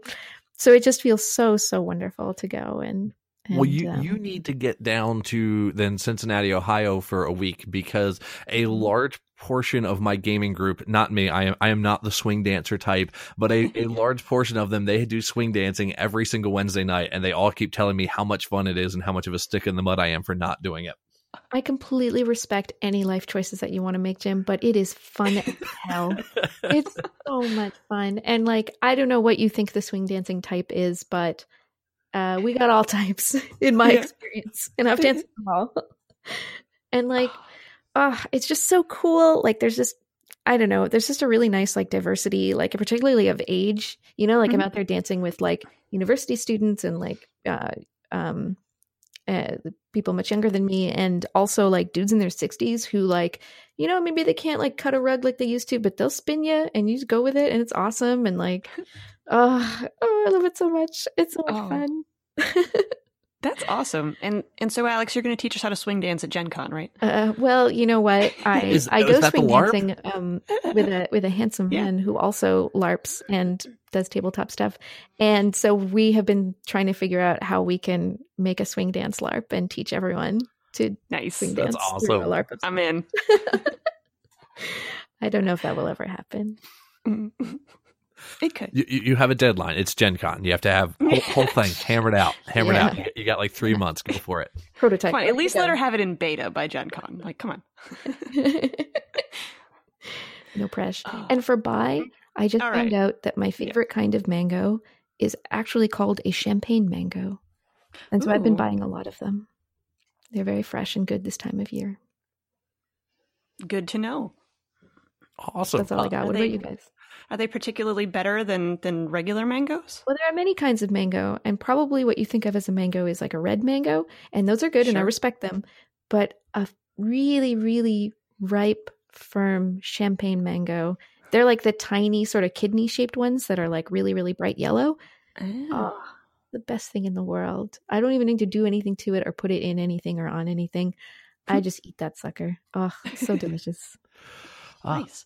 so it just feels so, so wonderful to go. And, and well, you um, you need to get down to then Cincinnati, Ohio for a week because a Mm-hmm. large portion of my gaming group, not me, I am I am not the swing dancer type, but a, a large portion of them they do swing dancing every single Wednesday night, and they all keep telling me how much fun it is and how much of a stick in the mud I am for not doing it. I completely respect any life choices that you want to make, Jim, but it is fun as hell. it's so much fun. And like, I don't know what you think the swing dancing type is, but uh, we got all types in my Yeah. experience, and I've danced them all. and like, oh, it's just so cool. Like, there's just, I don't know, there's just a really nice like diversity, like particularly of age. You know, like I'm Mhm. out there dancing with like university students and like, uh, um, uh, people much younger than me and also like dudes in their 60s who like you know maybe they can't like cut a rug like they used to but they'll spin you and you just go with it and it's awesome and like oh, oh i love it so much it's so much Oh. fun That's awesome. And and so Alex, you're going to teach us how to swing dance at Gen Con, right? uh, well you know what i Is- i go swing dancing um with a with a handsome Yeah. man who also larps and does tabletop stuff and so we have been trying to figure out how we can make a swing dance larp and teach everyone to Nice. swing That's dance through a awesome. larp of I'm in. I don't know if that will ever happen. It could. You, you you have a deadline. It's Gen Con. You have to have whole, whole thing hammered out, hammered Yeah. out. You got- like three months. Go for it. Prototype. Come on, at least let her have it in beta by Gen Con. Like, come on. no pressure. Oh. Ah. And for buy, I just All found right. out that my favorite kind of mango is actually called a champagne mango. And so I've been buying a lot of them. They're very fresh and good this time of year. Good to know. Awesome. That's all I uh, got. are What they- about you guys? Are they particularly better than than regular mangoes? Well, there are many kinds of mango, and probably what you think of as a mango is like a red mango, and those are good, and I respect them. But a really, really ripe, firm champagne mango, they're like the tiny, sort of kidney shaped ones that are like really, really bright yellow. Oh, ah, the best thing in the world. I don't even need to do anything to it or put it in anything or on anything. I just eat that sucker. Oh, so delicious. Nice.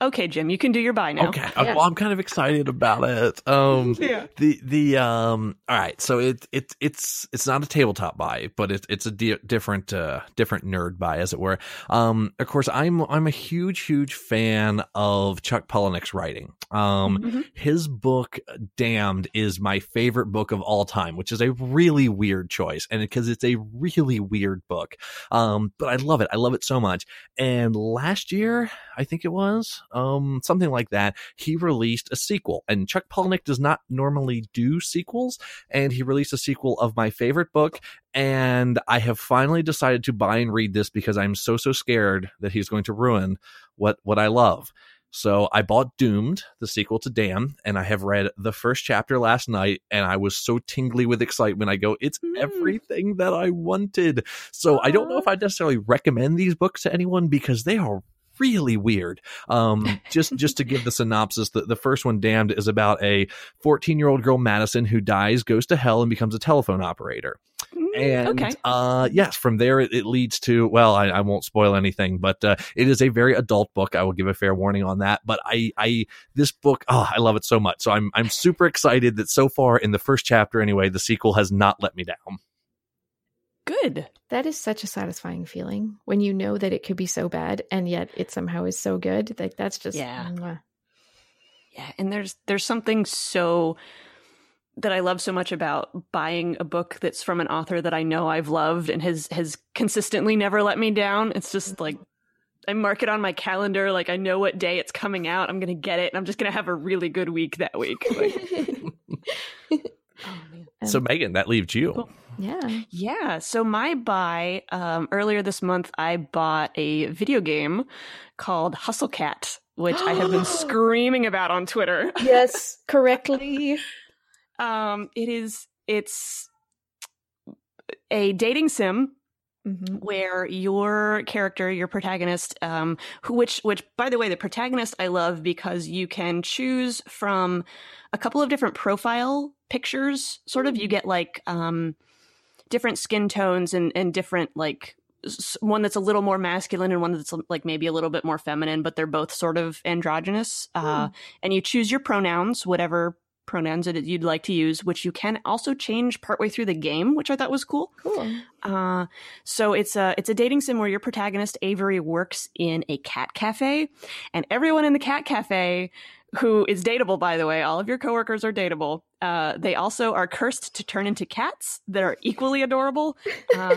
Okay, Jim, you can do your buy now. Okay. Yeah. Well, I'm kind of excited about it. Um, yeah. The the um. All right. So it it it's it's not a tabletop buy, but it's it's a di- different uh different nerd buy, as it were. Um. Of course, I'm I'm a huge huge fan of Chuck Palahniuk's writing. Um. Mm-hmm. His book Damned is my favorite book of all time, which is a really weird choice, and because it's a really weird book. Um. But I love it. I love it so much. And last year, I think it was um, something like that. He released a sequel, and Chuck Palahniuk does not normally do sequels, and he released a sequel of my favorite book. And I have finally decided to buy and read this because I'm so so scared that he's going to ruin what what I love. So I bought Doomed, the sequel to Damn, and I have read the first chapter last night, and I was so tingly with excitement. I go, it's mm. everything that I wanted. So I don't know if I necessarily recommend these books to anyone because they are really weird. Um, just just to give the synopsis, the, the first one, Damned, is about a 14 year old girl, Madison, who dies, goes to hell, and becomes a telephone operator. Mm, And okay. uh, yes, from there it, it leads to well, I, I won't spoil anything, but uh, it is a very adult book. I will give a fair warning on that. But I, I this book, oh, I love it so much. So I'm I'm super excited that so far in the first chapter, anyway, the sequel has not let me down. Good. That is such a satisfying feeling when you know that it could be so bad and yet it somehow is so good. Like that's just yeah, mwah. yeah. And there's there's something so that I love so much about buying a book that's from an author that I know I've loved and has has consistently never let me down. It's just mm-hmm. like I mark it on my calendar. Like I know what day it's coming out. I'm gonna get it, and I'm just gonna have a really good week that week. Like, oh, so um, Meghan, that leaves you. Cool. Yeah. Yeah. So my buy um, earlier this month, I bought a video game called Hustle Cat, which I have been screaming about on Twitter. Yes, correctly. um, it is. It's a dating sim Mm-hmm. where your character, your protagonist, um, who, which, which, by the way, the protagonist I love because you can choose from a couple of different profile pictures. Sort of, you get like um, different skin tones and and different like one that's a little more masculine and one that's like maybe a little bit more feminine, but they're both sort of androgynous. Hmm. Uh, and you choose your pronouns, whatever pronouns that you'd like to use, which you can also change partway through the game, which I thought was cool. Cool. Uh, so it's a it's a dating sim where your protagonist Avery works in a cat cafe, and everyone in the cat cafe who is dateable, by the way, all of your coworkers are dateable. Uh, they also are cursed to turn into cats that are equally adorable. Uh,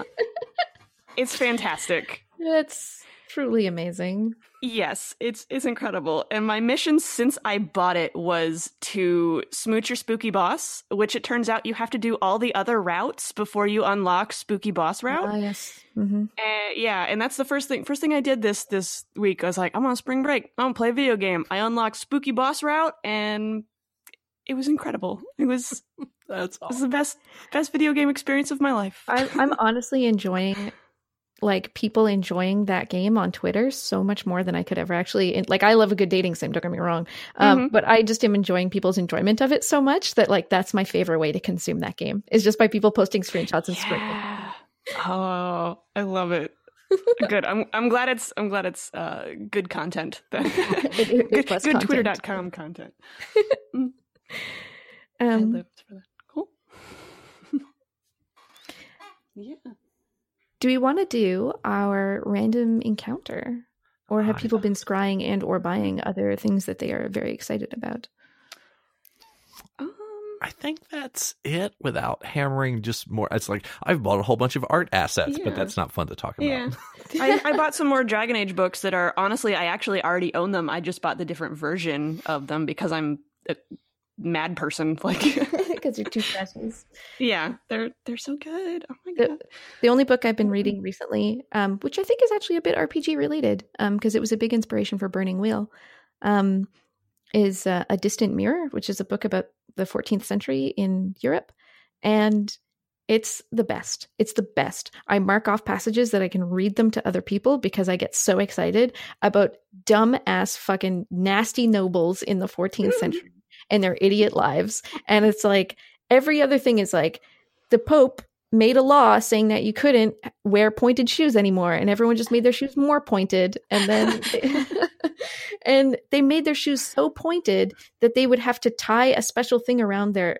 it's fantastic. It's truly amazing. Yes, it's it's incredible. And my mission since I bought it was to smooch your spooky boss, which it turns out you have to do all the other routes before you unlock spooky boss route. Ah, yes. Mm-hmm. Uh, yeah, and that's the first thing. First thing I did this this week, I was like, I'm on spring break. I'm gonna play a video game. I unlocked spooky boss route, and it was incredible. It was That's it was the best best video game experience of my life. I, I'm honestly enjoying like people enjoying that game on Twitter so much more than I could ever actually like I love a good dating sim, don't get me wrong. Um, Mhm. but I just am enjoying people's enjoyment of it so much that like that's my favorite way to consume that game is just by people posting screenshots and. Yeah. Oh, I love it. good. I'm I'm glad it's I'm glad it's uh good content. It- it- it good good content. twitter.com content. I Um, lived for that. Cool. yeah. Do we want to do our random encounter? Or have I- people been scrying and or buying other things that they are very excited about? Um I think that's it without hammering just more. It's like I've bought a whole bunch of art assets, Yeah. but that's not fun to talk about. Yeah. I, I bought some more Dragon Age books that are honestly I actually already own them. I just bought the different version of them because I'm a mad person. Like Because you're too precious. Yeah, they're they're so good. Oh my god. The only book I've been reading recently, um, which I think is actually a bit RPG related, because it was a big inspiration for Burning Wheel, um, is uh, A Distant Mirror, which is a book about the 14th century in Europe. And it's the best. It's the best. I mark off passages that I can read them to other people because I get so excited about dumb ass fucking nasty nobles in the 14th century and their idiot lives. And it's like every other thing is like the Pope made a law saying that you couldn't wear pointed shoes anymore and everyone just made their shoes more pointed and then and they made their shoes so pointed that they would have to tie a special thing around their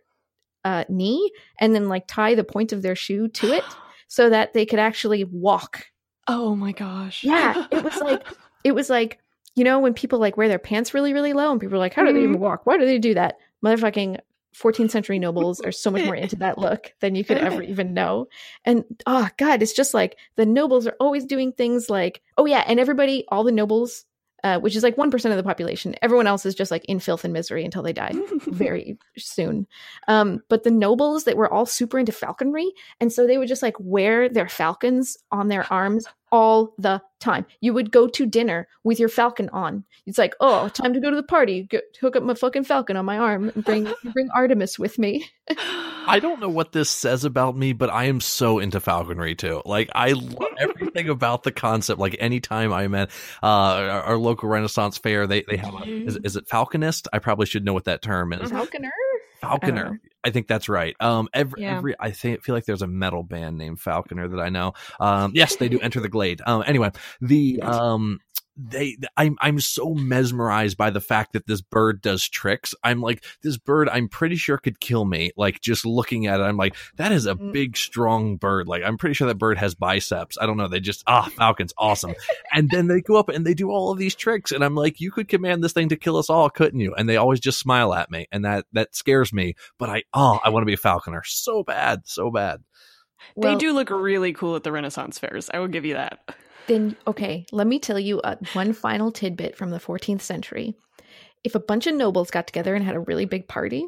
uh, knee and then like tie the point of their shoe to it so that they could actually walk Oh my gosh. yeah it was like it was like you know when people like wear their pants really really low and people are like how do they even walk? Why do they do that? Motherfucking 14th century nobles are so much more into that look than you could ever even know. And oh god it's just like the nobles are always doing things like oh yeah and everybody all the nobles uh, which is like 1% of the population everyone else is just like in filth and misery until they die very soon. Um, but the nobles that were all super into falconry and so they would just like wear their falcons on their arms all the time you would go to dinner with your falcon on it's like oh time to go to the party Go, hook up my fucking falcon on my arm and bring bring artemis with me I don't know what this says about me, but I am so into falconry too. Like I love everything about the concept. Like anytime I'm at uh, our, our local Renaissance fair, they they have a, is, is it falconist? I probably should know what that term is. falconer Falconer. I think that's right. Um, every, Yeah. every, I think, feel like there's a metal band named Falconer that I know. Um, yes, they do enter the glade. Um, anyway, the, um, they, I'm, I'm so mesmerized by the fact that this bird does tricks. I'm like, this bird, I'm pretty sure could kill me. Like just looking at it, I'm like, that is a Mm. big, strong bird. Like I'm pretty sure that bird has biceps. I don't know. They just, ah, Falcon's awesome. and then they go up and they do all of these tricks. And I'm like, you could command this thing to kill us all, couldn't you? And they always just smile at me. And that, that scares me. But I, oh, I want to be a falconer so bad, so bad. they Well, do look really cool at the Renaissance fairs. I will give you that. Then, okay, let me tell you uh, one final tidbit from the 14th century. If a bunch of nobles got together and had a really big party,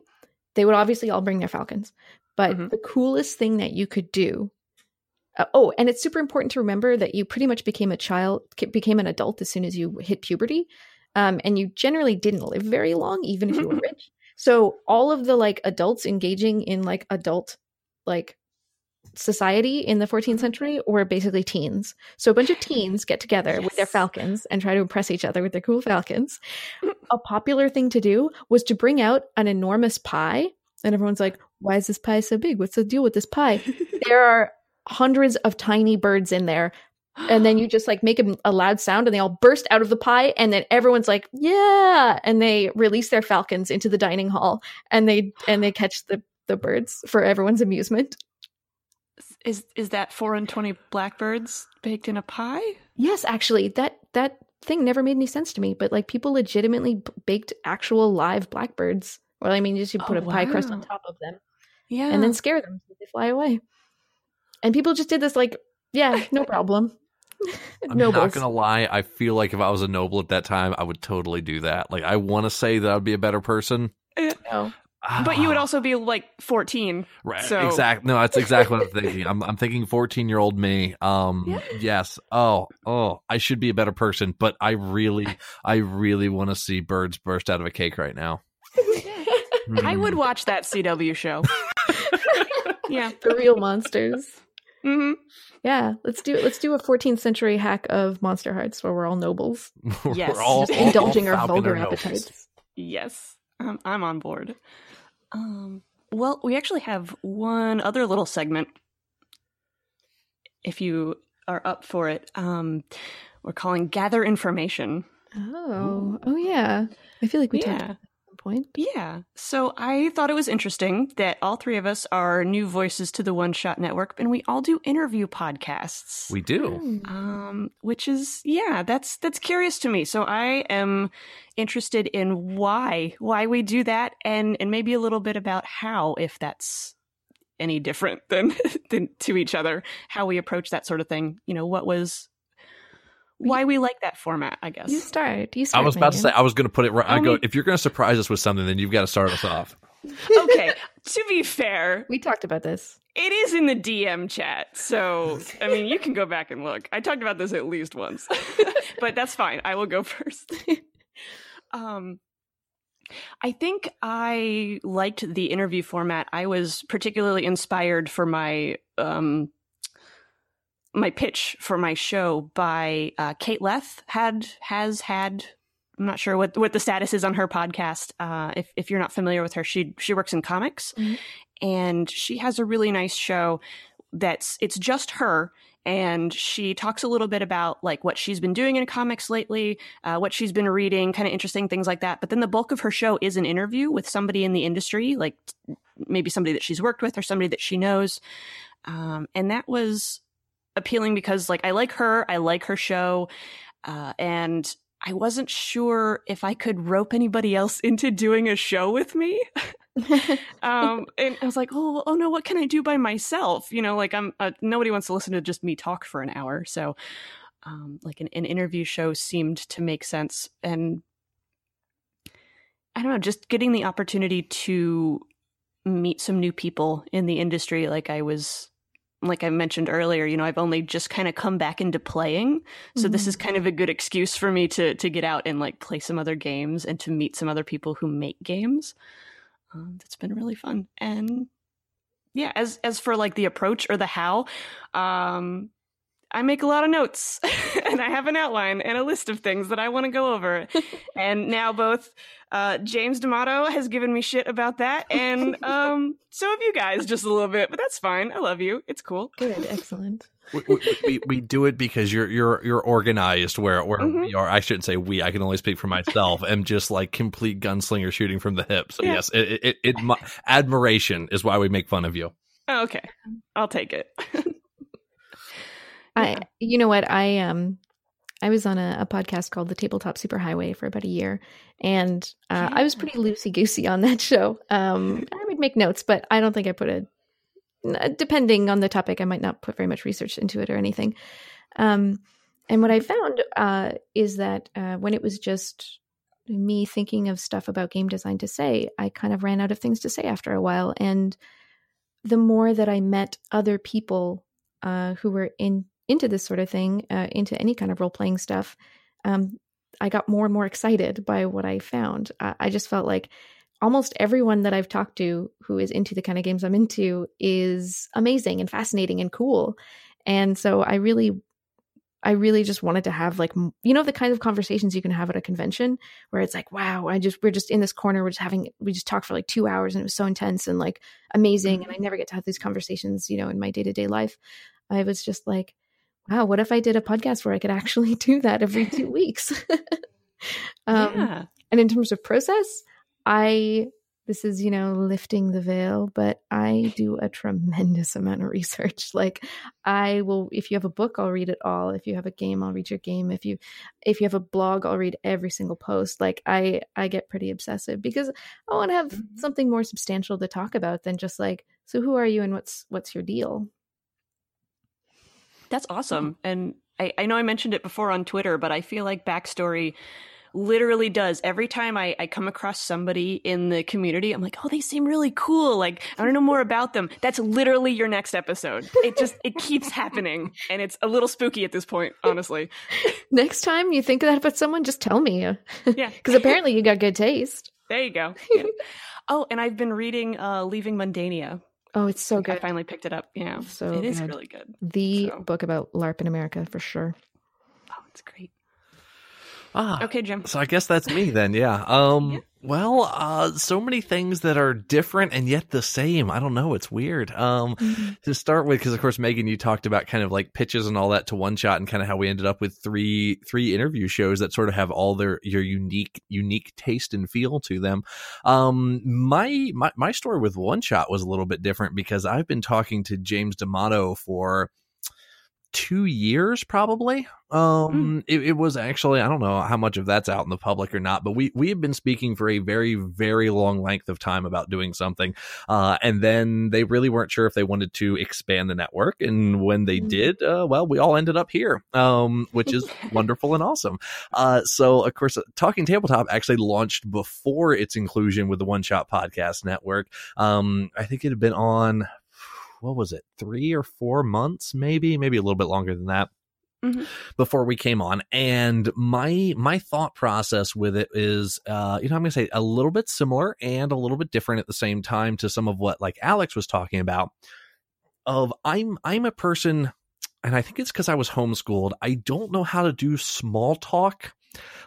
they would obviously all bring their falcons. But Mhm. the coolest thing that you could do. Uh, oh, and it's super important to remember that you pretty much became a child, became an adult as soon as you hit puberty. Um, and you generally didn't live very long, even if you were rich. So all of the like adults engaging in like adult like society in the 14th mm-hmm. century were basically teens. So a bunch of teens get together with their falcons and try to impress each other with their cool falcons. a popular thing to do was to bring out an enormous pie. And everyone's like, why is this pie so big? What's the deal with this pie? there are hundreds of tiny birds in there. And then you just like make a, a loud sound and they all burst out of the pie. And then everyone's like, yeah. And they release their falcons into the dining hall and they, and they catch the, the birds for everyone's amusement. Is is that four and twenty blackbirds baked in a pie? Yes, actually, that that thing never made any sense to me. But like people legitimately baked actual live blackbirds. Well, I mean, you just you oh, put Oh, a pie crust on top of them Yeah, and then scare them so they fly away. And people just did this like, yeah, no problem. I'm Nobles. not gonna lie. I feel like if I was a noble at that time, I would totally do that. Like I want to say that I'd be a better person, No. But you would Ah, also be like fourteen. right, so- exact. No, that's exactly what I'm thinking. I'm, I'm thinking 14 year old me. Um, Yeah. yes. Oh, oh, I should be a better person, but I really, I really want to see birds burst out of a cake right now. I would Mm. watch that CW show. yeah. the real monsters. hmm Yeah, let's do let's do a 14th century hack of Monster Hearts where we're all nobles, We're Yes. all- just all- indulging all our vulgar appetites. Yes, um, I'm on board. Um, well, we actually have one other little segment. If you are up for it, um, we're calling "Gather Information." Oh, oh yeah. I feel like we talked yeah, some point. yeah. So I thought it was interesting that all three of us are new voices to the One Shot Network, and we all do interview podcasts. We do. um, which is yeah, that's that's curious to me. So I am interested in why why we do that, and and maybe a little bit about how, if that's any different than than to each other, how we approach that sort of thing. You know, what was why we like that format, I guess. You start. You start. I was about to say I was going to put it right. I I go mean- if you're going to surprise us with something, then you've got to start us off. okay, to be fair, we talked about this. it is in the DM chat. So, I mean, you can go back and look. I talked about this at least once, but that's fine. I will go first. um, I think I liked the interview format. I was particularly inspired for my um, my pitch for my show by uh, Kate Leth had has had. I'm not sure what what the status is on her podcast. Uh, if if you're not familiar with her, she she works in comics, Mhm. and she has a really nice show that's it's just her and she talks a little bit about like what she's been doing in comics lately uh, what she's been reading kind of interesting things like that but then the bulk of her show is an interview with somebody in the industry like maybe somebody that she's worked with or somebody that she knows um, and that was appealing because like i like her i like her show uh, and i wasn't sure if i could rope anybody else into doing a show with me um, and I was like, oh, oh no, what can I do by myself? You know, like I'm uh, nobody wants to listen to just me talk for an hour, so um, like an, an interview show seemed to make sense, and I don't know, just getting the opportunity to meet some new people in the industry, like I was. Like I mentioned earlier, you know, I've only just kind of come back into playing. So mm-hmm. this is kind of a good excuse for me to to get out and like play some other games and to meet some other people who make games um, that's been really fun. And yeah, as as for like the approach or the how, um, I make a lot of notes and I have an outline and a list of things that I want to go over. and now both uh, James D'Amato has given me shit about that, and um, so have you guys just a little bit, but that's fine. I love you. It's cool. Good, excellent we, we, we, do it because you're you're you're organized where where mm-hmm. we are I shouldn't say we I can only speak for myself am just like complete gunslinger shooting from the hip so yeah. yes it, it, it, it admiration is why we make fun of you oh, okay I'll take it I you know what I um I was on a, a, podcast called the Tabletop Superhighway for about a year, and uh, yeah. I was pretty loosey goosey on that show. Um, I would make notes, but I don't think I put a depending on the topic, I might not put very much research into it or anything. Um, and what I found uh, is that uh, when it was just me thinking of stuff about game design to say, I kind of ran out of things to say after a while. And the more that I met other people uh, who were in into this sort of thing, uh, into any kind of role playing stuff, um, I got more and more excited by what I found. I just felt like almost everyone that I've talked to who is into the kind of games I'm into is amazing and fascinating and cool. And so I really I really just wanted to have like you know the kind of conversations you can have at a convention where it's like wow I just we're just in this corner we're just having we just talked for like 2 hours and it was so intense and like amazing and I never get to have these conversations you know in my day-to-day life. I was just like wow what if I did a podcast where I could actually do that every 2 weeks? um, yeah. and in terms of process I this is you know lifting the veil but i do a tremendous amount of research like i will if you have a book i'll read it all if you have a game i'll read your game if you if you have a blog i'll read every single post like i i get pretty obsessive because i want to have mm-hmm. something more substantial to talk about than just like so who are you and what's what's your deal that's awesome and I, I know i mentioned it before on twitter but i feel like backstory literally does. Every time I, I come across somebody in the community, I'm like, oh, they seem really cool. Like, I want to know more about them. That's literally your next episode. It just, it keeps happening. And it's a little spooky at this point, honestly. Next time you think of that about someone, just tell me. Yeah. Because apparently you got good taste. There you go. Yeah. Oh, and I've been reading uh, Leaving Mundania. Oh, it's so good. I finally picked it up. Yeah. So it is good. really good. The so. book about LARP in America for sure. Oh, it's great. Ah, okay, Jim. So I guess that's me then. Yeah. Um. Yeah. Well, uh, so many things that are different and yet the same. I don't know. It's weird. Um, mm-hmm. to start with, because of course, Meghan, you talked about kind of like pitches and all that to one shot, and kind of how we ended up with three three interview shows that sort of have all their your unique unique taste and feel to them. Um, my my my story with one shot was a little bit different because I've been talking to James D'Amato for two years probably hmm. um mm. it, it, was actually i don't know how much of that's out in the public or not but we we have been speaking for a very very long length of time about doing something uh and then they really weren't sure if they wanted to expand the network and when they mm. did uh well we all ended up here um which is wonderful and awesome uh so of course talking tabletop actually launched before its inclusion with the one shot podcast network um i think it had been on what was it, three or four months, maybe, maybe a little bit longer than that. Mm-hmm. before we came on and my my thought process with it is uh you know i'm gonna say a little bit similar and a little bit different at the same time to some of what like alex was talking about of i'm i'm a person and i think it's because i was homeschooled i don't know how to do small talk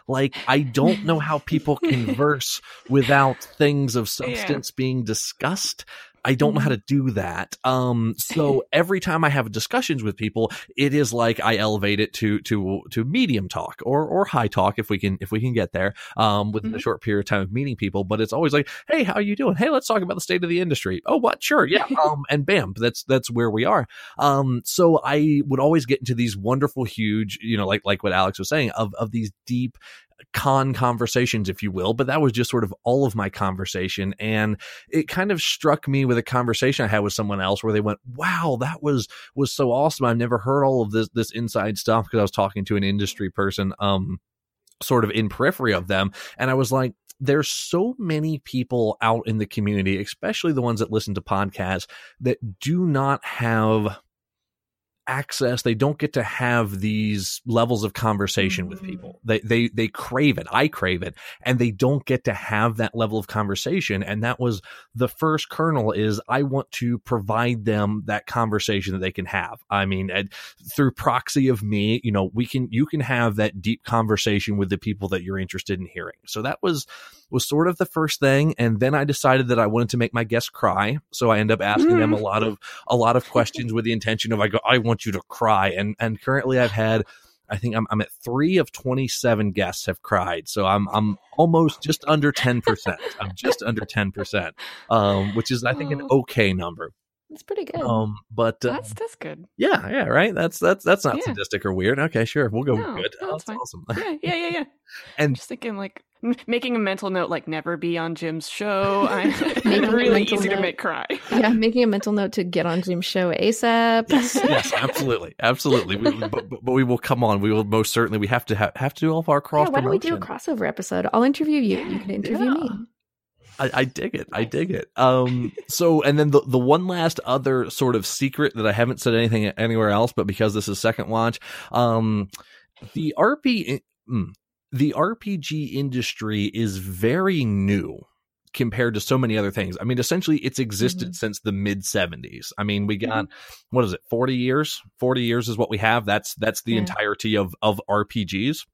like i don't know how people converse without things of substance yeah. being discussed I don't know how to do that. Um, so every time I have discussions with people, it is like I elevate it to to to medium talk or or high talk if we can if we can get there um, within Mhm. a short period of time of meeting people. But it's always like, hey, how are you doing? Hey, let's talk about the state of the industry. Oh, what? Sure, yeah. Um, and bam, that's that's where we are. Um, so I would always get into these wonderful, huge, you know, like like what Alex was saying, of of these deep con conversations, if you will. But that was just sort of all of my conversation, and it kind of struck me with a conversation I had with someone else where they went, "Wow, that was was so awesome! I've never heard all of this this inside stuff because I was talking to an industry person." Um, sort of in periphery of them and i was like there's so many people out in the community especially the ones that listen to podcasts that do not have access they don't get to have these levels of conversation with people. Mm. They they they crave it. I crave it. And they don't get to have that level of conversation. And that was the first kernel is i want to provide them that conversation that they can have. I mean through proxy of me you know we can you can have that deep conversation with the people that you're interested in hearing. So that was was sort of the first thing. And then i decided that i wanted to make my guests cry. So i end up asking them mm. a lot of a lot of questions with the intention of i go i want you to cry and and currently i've had I think I'm, I'm at three of 27 guests have cried. So I'm, I'm almost just under 10%. I'm just under 10%, um, which is, I think, an okay number. It's pretty good. Um, but uh, That's that's good. yeah, yeah, right. That's that's that's not Yeah. sadistic or weird. Okay, sure, we'll go No, good. no, Oh, that's fine. awesome. Yeah, yeah, yeah, yeah. And- just thinking like making a mental note, like never be on Jim's show. I'm Making a really mental easy to make cry. yeah, making a mental note to get on Jim's show ASAP. yes, yes, absolutely, absolutely. We, but, but, but we will come on. We will most certainly. We have to have, have to do all of our Yeah, why don't we do a crossover episode? I'll interview you. You can interview me. I, I dig it. I dig it. Um. So, and then the the one last other sort of secret that I haven't said anything anywhere else, but because this is second watch, um, the RP mm, the RPG industry is very new compared to so many other things. I mean, essentially, it's existed since the mid '70s. I mean, we got what is it, 40 years? 40 years is what we have. That's that's the Yeah. entirety of of RPGs.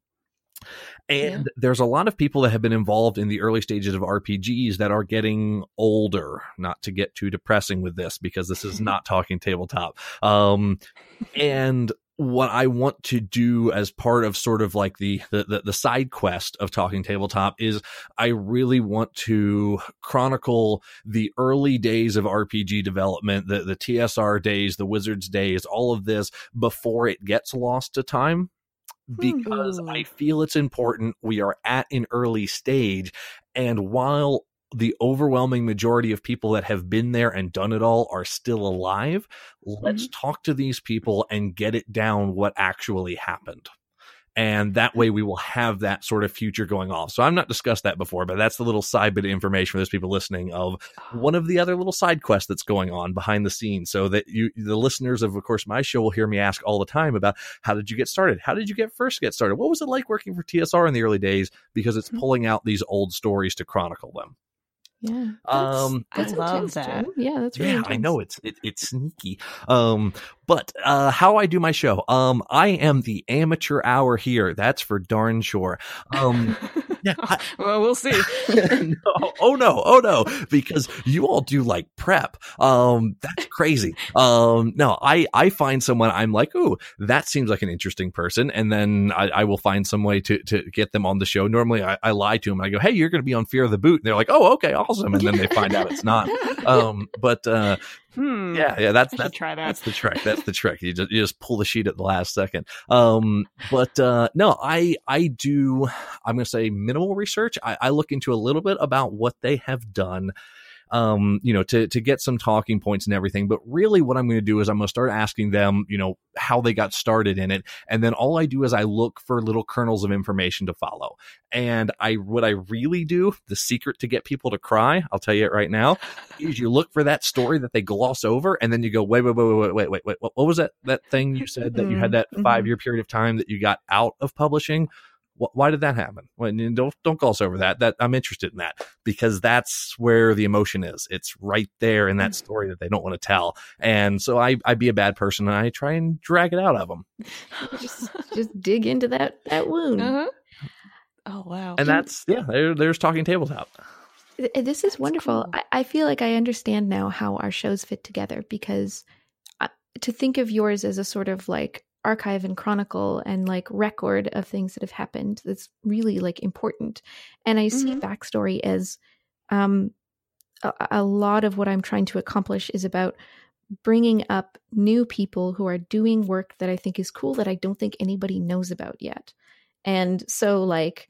And Yeah. there's a lot of people that have been involved in the early stages of RPGs that are getting older. Not to get too depressing with this because this is not talking tabletop. Um, and what I want to do as part of sort of like the, the the the side quest of talking tabletop is I really want to chronicle the early days of RPG development, the the TSR days, the Wizards days, all of this before it gets lost to time because Hmm. I feel it's important. We are at an early stage. And while the overwhelming majority of people that have been there and done it all are still alive, let's talk to these people and get it down what actually happened. And that way we will have that sort of future going off. So I've not discussed that before, but that's the little side bit of information for those people listening of one of the other little side quests that's going on behind the scenes so that you the listeners of of course my show will hear me ask all the time about how did you get started how did you get first get started what was it like working for tsr in the early days because it's Mhm. pulling out these old stories to chronicle them Yeah. um I love that. Yeah, that's really yeah, I know it's it, it's sneaky. Um, but uh, how I do my show? Um, I am the amateur hour here. That's for darn sure. Um, yeah, I, well, we'll see. no, oh no, oh no, because you all do like prep. Um, that's crazy. Um, no, I I find someone I'm like, ooh, that seems like an interesting person, and then I, I will find some way to to get them on the show. Normally, I, I lie to them. I go, hey, you're going to be on Fear of the Boot, and they're like, oh, okay, awesome, and then they find out it's not. Um, but uh, hmm. yeah, yeah, that's that's try that. that's the trick. That's the trick. You just you just pull the sheet at the last second. Um, but uh, no, I I do. I'm going to say minimal research. I, I look into a little bit about what they have done. Um, you know, to to get some talking points and everything. But really, what I'm going to do is I'm going to start asking them, you know, how they got started in it, and then all I do is I look for little kernels of information to follow. And I what I really do, the secret to get people to cry, I'll tell you it right now, is you look for that story that they gloss over, and then you go, wait, wait, wait, wait, wait, wait, wait. What, what was that that thing you said that you had that Mhm. five year period of time that you got out of publishing? Wh- Why did that happen? Well, don't don't gloss over that. That I'm interested in that because that's where the emotion is. It's right there in that story that they don't want to tell. And so I I be a bad person and I try and drag it out of them. just just dig into that that wound. Uh-huh. Oh wow. And that's yeah. There, there's talking tabletop. This is wonderful. Cool. I, I, feel like I understand now how our shows fit together because uh, to think of yours as a sort of like archive and chronicle and like record of things that have happened that's really like important. And I see mm-hmm. backstory as um, a, a lot of what I'm trying to accomplish is about bringing up new people who are doing work that I think is cool that I don't think anybody knows about yet. And so, like,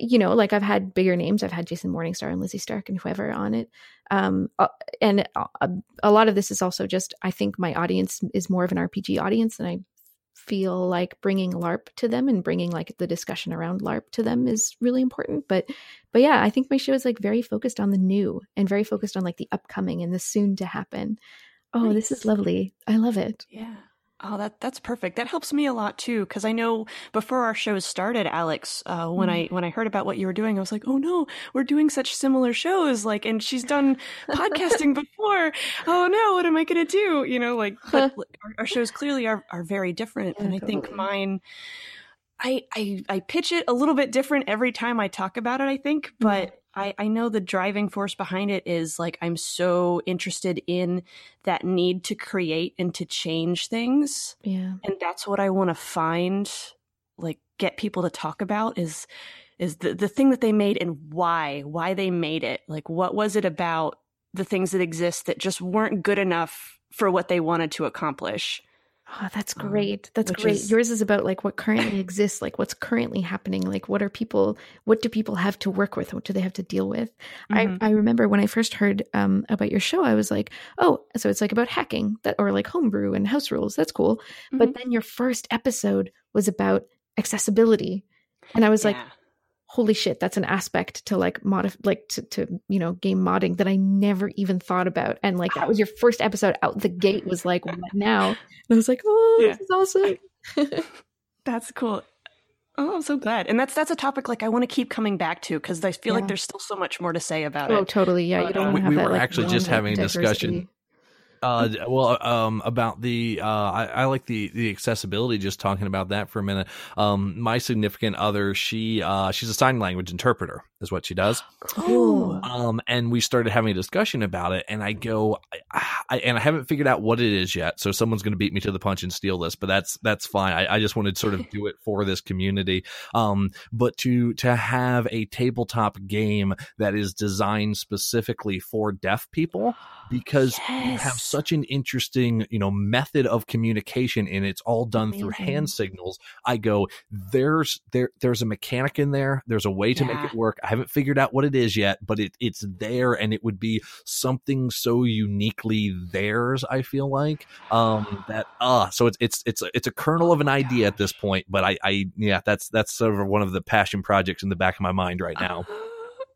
you know, like I've had bigger names. I've had Jason Morningstar and Lizzie Stark and whoever on it. Um, uh, and a, a, lot of this is also just I think my audience is more of an RPG audience, than I feel like bringing LARP to them and bringing like the discussion around LARP to them is really important. But, but yeah, I think my show is like very focused on the new and very focused on like the upcoming and the soon to happen. Oh, nice. this is lovely. I love it. Yeah. Oh, that that's perfect. That helps me a lot too, because I know before our shows started, Alex, uh, when mm. I when I heard about what you were doing, I was like, oh no, we're doing such similar shows. Like, and she's done podcasting before. Oh no, what am I gonna do? You know, like, but our, our, shows clearly are are very different, yeah, and I totally. think mine. I, I I pitch it a little bit different every time I talk about it. I think, but I, I know the driving force behind it is like I'm so interested in that need to create and to change things. Yeah. And that's what I want to find, like get people to talk about is is the, the thing that they made and why, why they made it. Like what was it about the things that exist that just weren't good enough for what they wanted to accomplish? Oh, that's um, great. That's great. Is, Yours is about like what currently exists, like what's currently happening, like what are people what do people have to work with? What do they have to deal with? Mm-hmm. I, I remember when I first heard um, about your show, I was like, oh, so it's like about hacking that or like homebrew and house rules. That's cool. Mm-hmm. But then your first episode was about accessibility. And I was yeah. like, holy shit that's an aspect to like mod like to, to you know game modding that i never even thought about and like that was your first episode out the gate was like what now and i was like oh yeah. this is awesome that's cool Oh, I'm so glad. And that's that's a topic like I want to keep coming back to because I feel yeah. like there's still so much more to say about oh, it. Oh, totally. Yeah, you don't uh, want to have we that. were like, actually just having a discussion uh, well, um, about the uh, I, I, like the the accessibility. Just talking about that for a minute. Um, my significant other, she uh, she's a sign language interpreter, is what she does. Cool. Um, and we started having a discussion about it, and I go, I, I, and I haven't figured out what it is yet. So someone's going to beat me to the punch and steal this, but that's that's fine. I, I just wanted to sort of do it for this community. Um, but to to have a tabletop game that is designed specifically for deaf people because yes. you have such an interesting, you know, method of communication and it's all done Amazing. through hand signals. I go, there's there there's a mechanic in there. There's a way to yeah. make it work. I haven't figured out what it is yet, but it it's there and it would be something so uniquely theirs, I feel like. Um that uh so it's it's it's it's a kernel of an idea at this point, but I I yeah, that's that's sort of one of the passion projects in the back of my mind right now.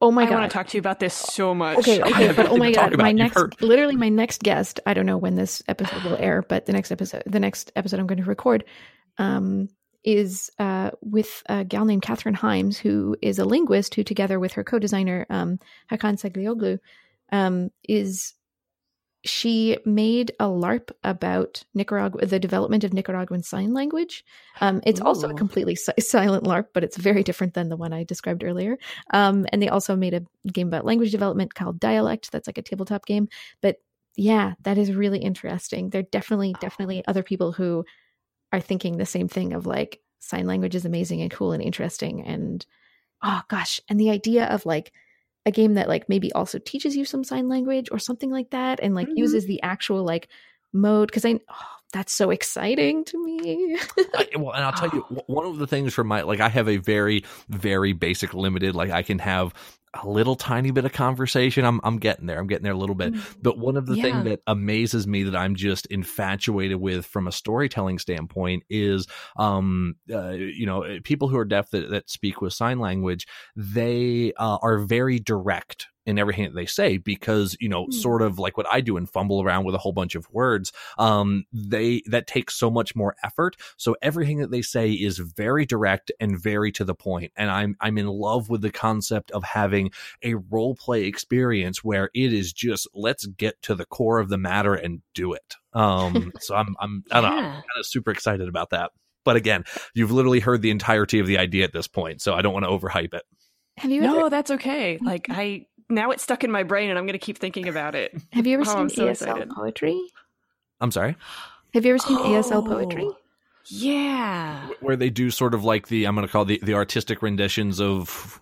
Oh my god! I want to talk to you about this so much. Okay, okay, but oh my god, my next, literally my next guest. I don't know when this episode will air, but the next episode, the next episode I'm going to record, um, is uh, with a gal named Kathryn Hymes, who is a linguist who, together with her co-designer um, Hakan Seyalioglu, um, is she made a LARP about Nicaragua, the development of Nicaraguan Sign Language. Um, it's Ooh. also a completely si- silent LARP, but it's very different than the one I described earlier. Um, and they also made a game about language development called Dialect. That's like a tabletop game. But yeah, that is really interesting. There are definitely, definitely other people who are thinking the same thing of like sign language is amazing and cool and interesting. And oh gosh, and the idea of like a game that like maybe also teaches you some sign language or something like that and like mm-hmm. uses the actual like mode because I oh, that's so exciting to me. I, well, and I'll tell you one of the things for my like I have a very very basic limited like I can have a little tiny bit of conversation. I'm I'm getting there. I'm getting there a little bit. Mm. But one of the yeah. things that amazes me that I'm just infatuated with from a storytelling standpoint is um uh, you know people who are deaf that, that speak with sign language they uh, are very direct in everything that they say because you know mm. sort of like what i do and fumble around with a whole bunch of words um they that takes so much more effort so everything that they say is very direct and very to the point. point and i'm i'm in love with the concept of having a role play experience where it is just let's get to the core of the matter and do it um so i'm i'm i don't yeah. i'm kind of super excited about that but again you've literally heard the entirety of the idea at this point so i don't want to overhype it have you no, ever- that's okay. Like I now it's stuck in my brain, and I'm going to keep thinking about it. Have you ever Oh, seen I'm so ASL excited. poetry? I'm sorry. Have you ever seen ASL poetry? Oh. Yeah. Where they do sort of like the I'm going to call the the artistic renditions of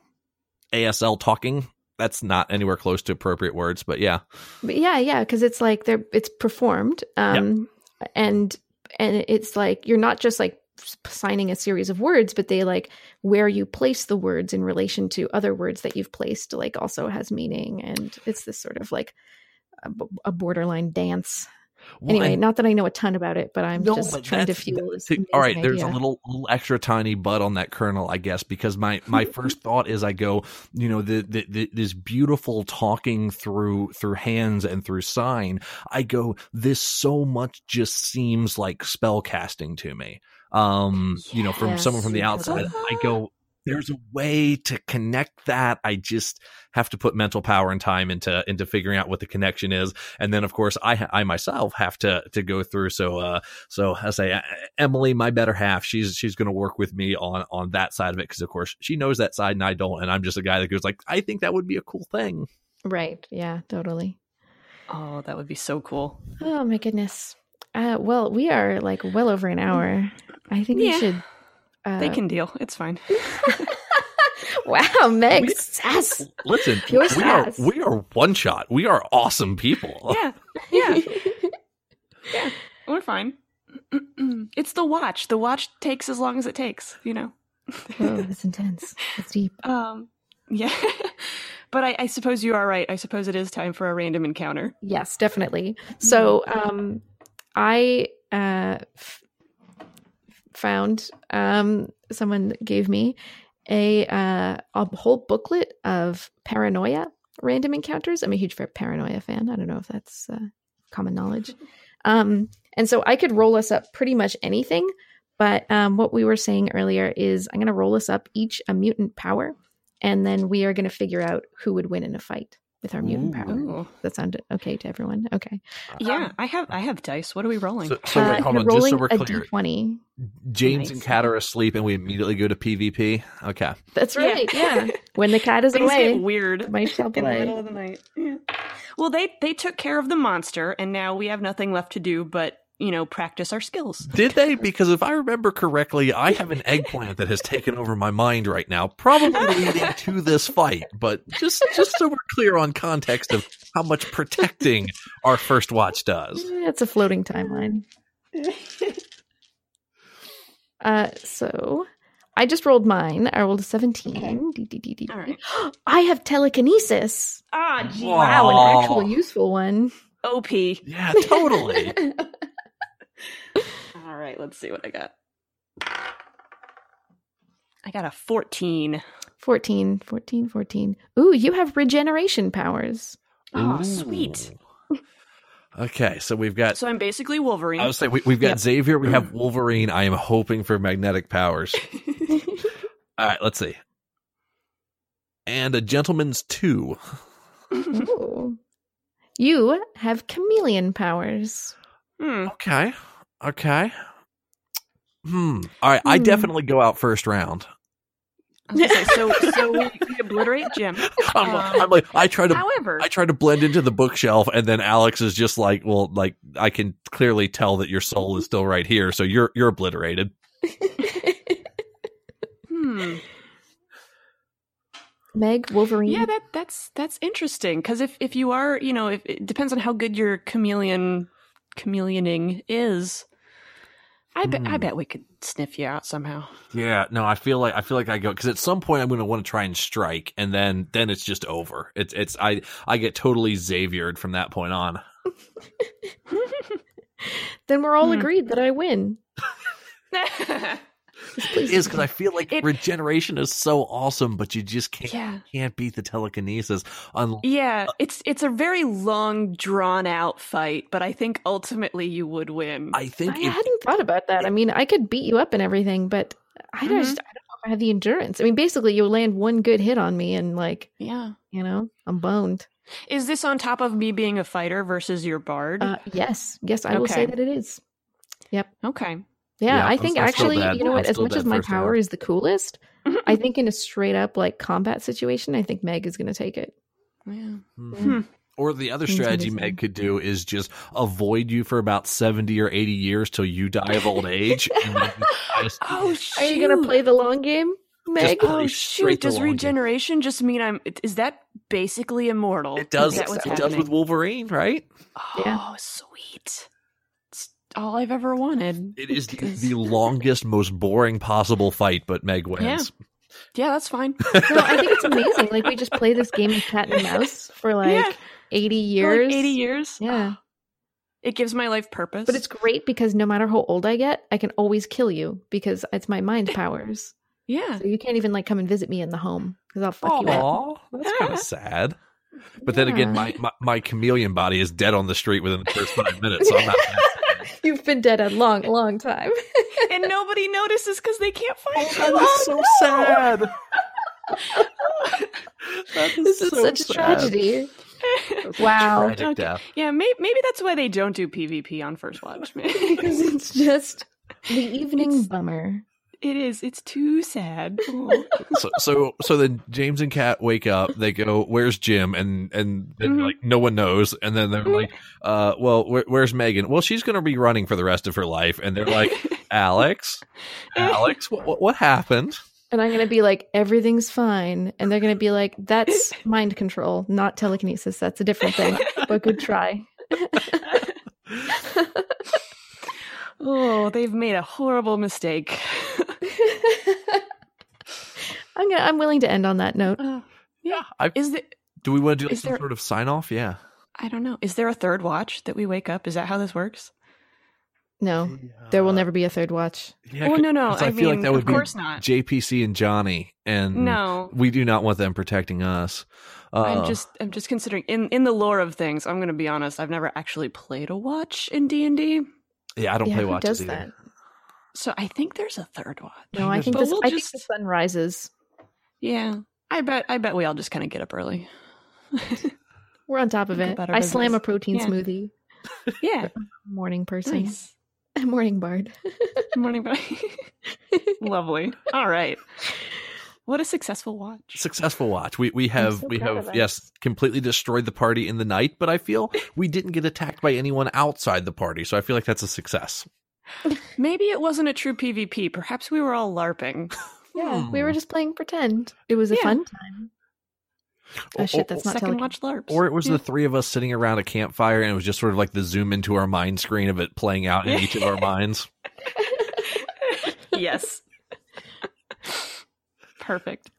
ASL talking. That's not anywhere close to appropriate words, but yeah. But yeah, yeah, because it's like they're it's performed, um, and and it's like you're not just like signing a series of words, but they like where you place the words in relation to other words that you've placed, like also has meaning, and it's this sort of like a borderline dance. Well, Anyway, not that I know a ton about it, but I'm No, just but trying to fuel this. All right, amazing there's a little, little extra tiny butt on that kernel, I guess, because my my first thought is I go, you know, the, the, the this beautiful talking through through hands and through sign. I go, this so much just seems like spell casting to me. Um, you know, from someone from the outside. I go, there's a way to connect that. I just have to put mental power and time into into figuring out what the connection is, and then of course I I myself have to to go through. So uh, so I say uh, Emily, my better half, she's she's going to work with me on on that side of it because of course she knows that side and I don't, and I'm just a guy that goes like, I think that would be a cool thing. right. Yeah, totally. Oh, that would be so cool. Oh my goodness. Uh, well, we are like well over an hour. I think we should. Uh, They can deal. It's fine. wow, Meg, We- sass. Listen, Pure we are we are one shot. We are awesome people. Yeah. Yeah. yeah. We're fine. it's the watch. The watch takes as long as it takes, you know. Whoa, that's intense. That's deep. Um, yeah. but I, I suppose you are right. I suppose it is time for a random encounter. Yes, definitely. So, um, I uh, f- found um, someone gave me a uh, a whole booklet of paranoia random encounters. I'm a huge paranoia fan. I don't know if that's uh, common knowledge. Um, and so I could roll us up pretty much anything. But um, what we were saying earlier is I'm going to roll us up each a mutant power, and then we are going to figure out who would win in a fight with our mutant Ooh. power. Ooh. That sounded okay to everyone. Okay. Yeah, I have I have dice. What are we rolling? So, so wait, Uh, hold you're on, just so rolling we're a clear. D20. James Nice. and Kat are asleep, and we immediately go to PvP. Okay. That's Yeah. right. Yeah. when the cat is Things away, get weird might shall in the middle of the night. Yeah. Well, they they took care of the monster, and now we have nothing left to do but you know practice our skills. Did they? Because if I remember correctly, I have an eggplant that has taken over my mind right now, probably leading to this fight. But just just so we're clear on context of how much protecting our first watch does. It's a floating timeline. Uh, so I just rolled mine. I rolled a 17. Dee, dee, dee, dee, All dee. right. I have telekinesis. Ah, gee, Wow, an actual useful one. OP. Yeah, totally. All right, let's see what I got. I got a 14. 14, 14, 14. Ooh, you have regeneration powers. Oh, Ooh. sweet. Okay, so we've got. So I'm basically Wolverine. I would say we, we've got Yep. Xavier. We have Wolverine. I am hoping for magnetic powers. All right, let's see. And a gentleman's two. Ooh. You have chameleon powers. Hmm. Okay. Okay. Hmm. All right. I Hmm. definitely go out first round. I say, so so we, we obliterate Jim. I'm, Um, I'm like, I try to, However, I try to blend into the bookshelf, and then Alex is just like, well, like I can clearly tell that your soul is still right here, so you're you're obliterated. hmm. Meg, Wolverine. Yeah, that that's that's interesting because if if you are, you know, if it depends on how good your chameleon chameleoning is. I bet I Hmm. bet we could sniff you out somehow. Yeah. No, I feel like I feel like I go because at some point I'm going to want to try and strike, and then then it's just over. It's it's I I get totally Xaviered from that point on. then we're all Hmm. agreed that I win. It is because I feel like It- regeneration is so awesome, but you just can't yeah. can't beat the telekinesis. Un- Yeah, it's it's a very long, drawn out fight, but I think ultimately you would win. I think I if, hadn't thought about that. I mean, I could beat you up and everything, but I Mhm. just I don't know if I have the endurance. I mean, basically, you land one good hit on me, and like yeah. you know, I'm boned. Is this on top of me being a fighter versus your bard? Uh, yes, yes, I will say that it is. Yep. Okay. Yeah, Yeah, I I'm- think I'm actually, you know what? As much as my power round. is the coolest, I think in a straight up like combat situation, I think Meg is going to take it. Yeah. Mhm. Hmm. Or the other strategy. Meg could do is just avoid you for about 70 or 80 years till you die of old age. just, Oh shoot! Are you going to play the long game, Meg? play Oh shoot! Does long game. regeneration just mean I'm? Is that basically immortal? it does. Is that what's It does with Wolverine, right? Oh, Yeah. sweet! It's all I've ever wanted. It is the, Because- the longest, most boring possible fight, but Meg wins. Yeah, that's fine. no, I think it's amazing. Like we just play this game of cat and mouse for like Yeah. 80 For, years. like eighty years. Yeah. It gives my life purpose. But it's great because no matter how old I get, I can always kill you because it's my mind powers. yeah. So you can't even like come and visit me in the home because I'll fuck you up. That's kind of sad. But then again, my, my, my chameleon body is dead on the street within the first five minutes, so I'm not that sad. You've been dead a long, long time. and nobody notices because they can't find you. Oh, that is so sad. That this is so such a tragedy. Wow. Okay. death. Yeah, may- maybe that's why they don't do PvP on First Watch. Because it's just the evening It's- bummer. It is. It's too sad. So so so then James and Kat wake up. They go, "Where's Jim?" And and then Mhm. like no one knows. And then they're like, "Uh, well, where, where's Meghan?" Well, she's going to be running for the rest of her life. And they're like, "Alex, Alex, what what, what happened?" And I'm going to be like, everything's fine. And they're going to be like, that's mind control, not telekinesis. That's a different thing. But good try. oh, they've made a horrible mistake. I'm gonna, I'm willing to end on that note. Uh, Yeah, I, is there? do we want to do like, some there- sort of sign off? Yeah. I don't know. Is there a third watch that we wake up? Is that how this works? No, there will never be a third watch. Yeah, oh no, no. 'cause I, I feel like that would of be course not. JPC and Johnny, and No, we do not want them protecting us. Uh, I'm just I'm just considering in in the lore of things. I'm going to be honest. I've never actually played a watch in D and D, yeah, I don't yeah, play who watches does either. that? so I think there's a third watch. No, I think But this. we'll I think just- the sun rises. Yeah, I bet I bet we all just kind of get up early. We're on top of it. about our I slam a protein Yeah. smoothie. yeah, Morning person. nice. Morning bard. Morning, buddy. Lovely. All right. What a successful watch. successful watch. We we have so we have yes completely destroyed the party in the night, but I feel we didn't get attacked by anyone outside the party, so I feel like that's a success. Maybe it wasn't a true PvP. Perhaps we were all LARPing. Yeah, we Hmm. were just playing pretend. It was a Yeah. fun time. Oh, shit, that's not Second watch LARPs. Or it was Yeah. the three of us sitting around a campfire, and it was just sort of like the zoom into our mind screen of it playing out in each of our minds. yes. Perfect.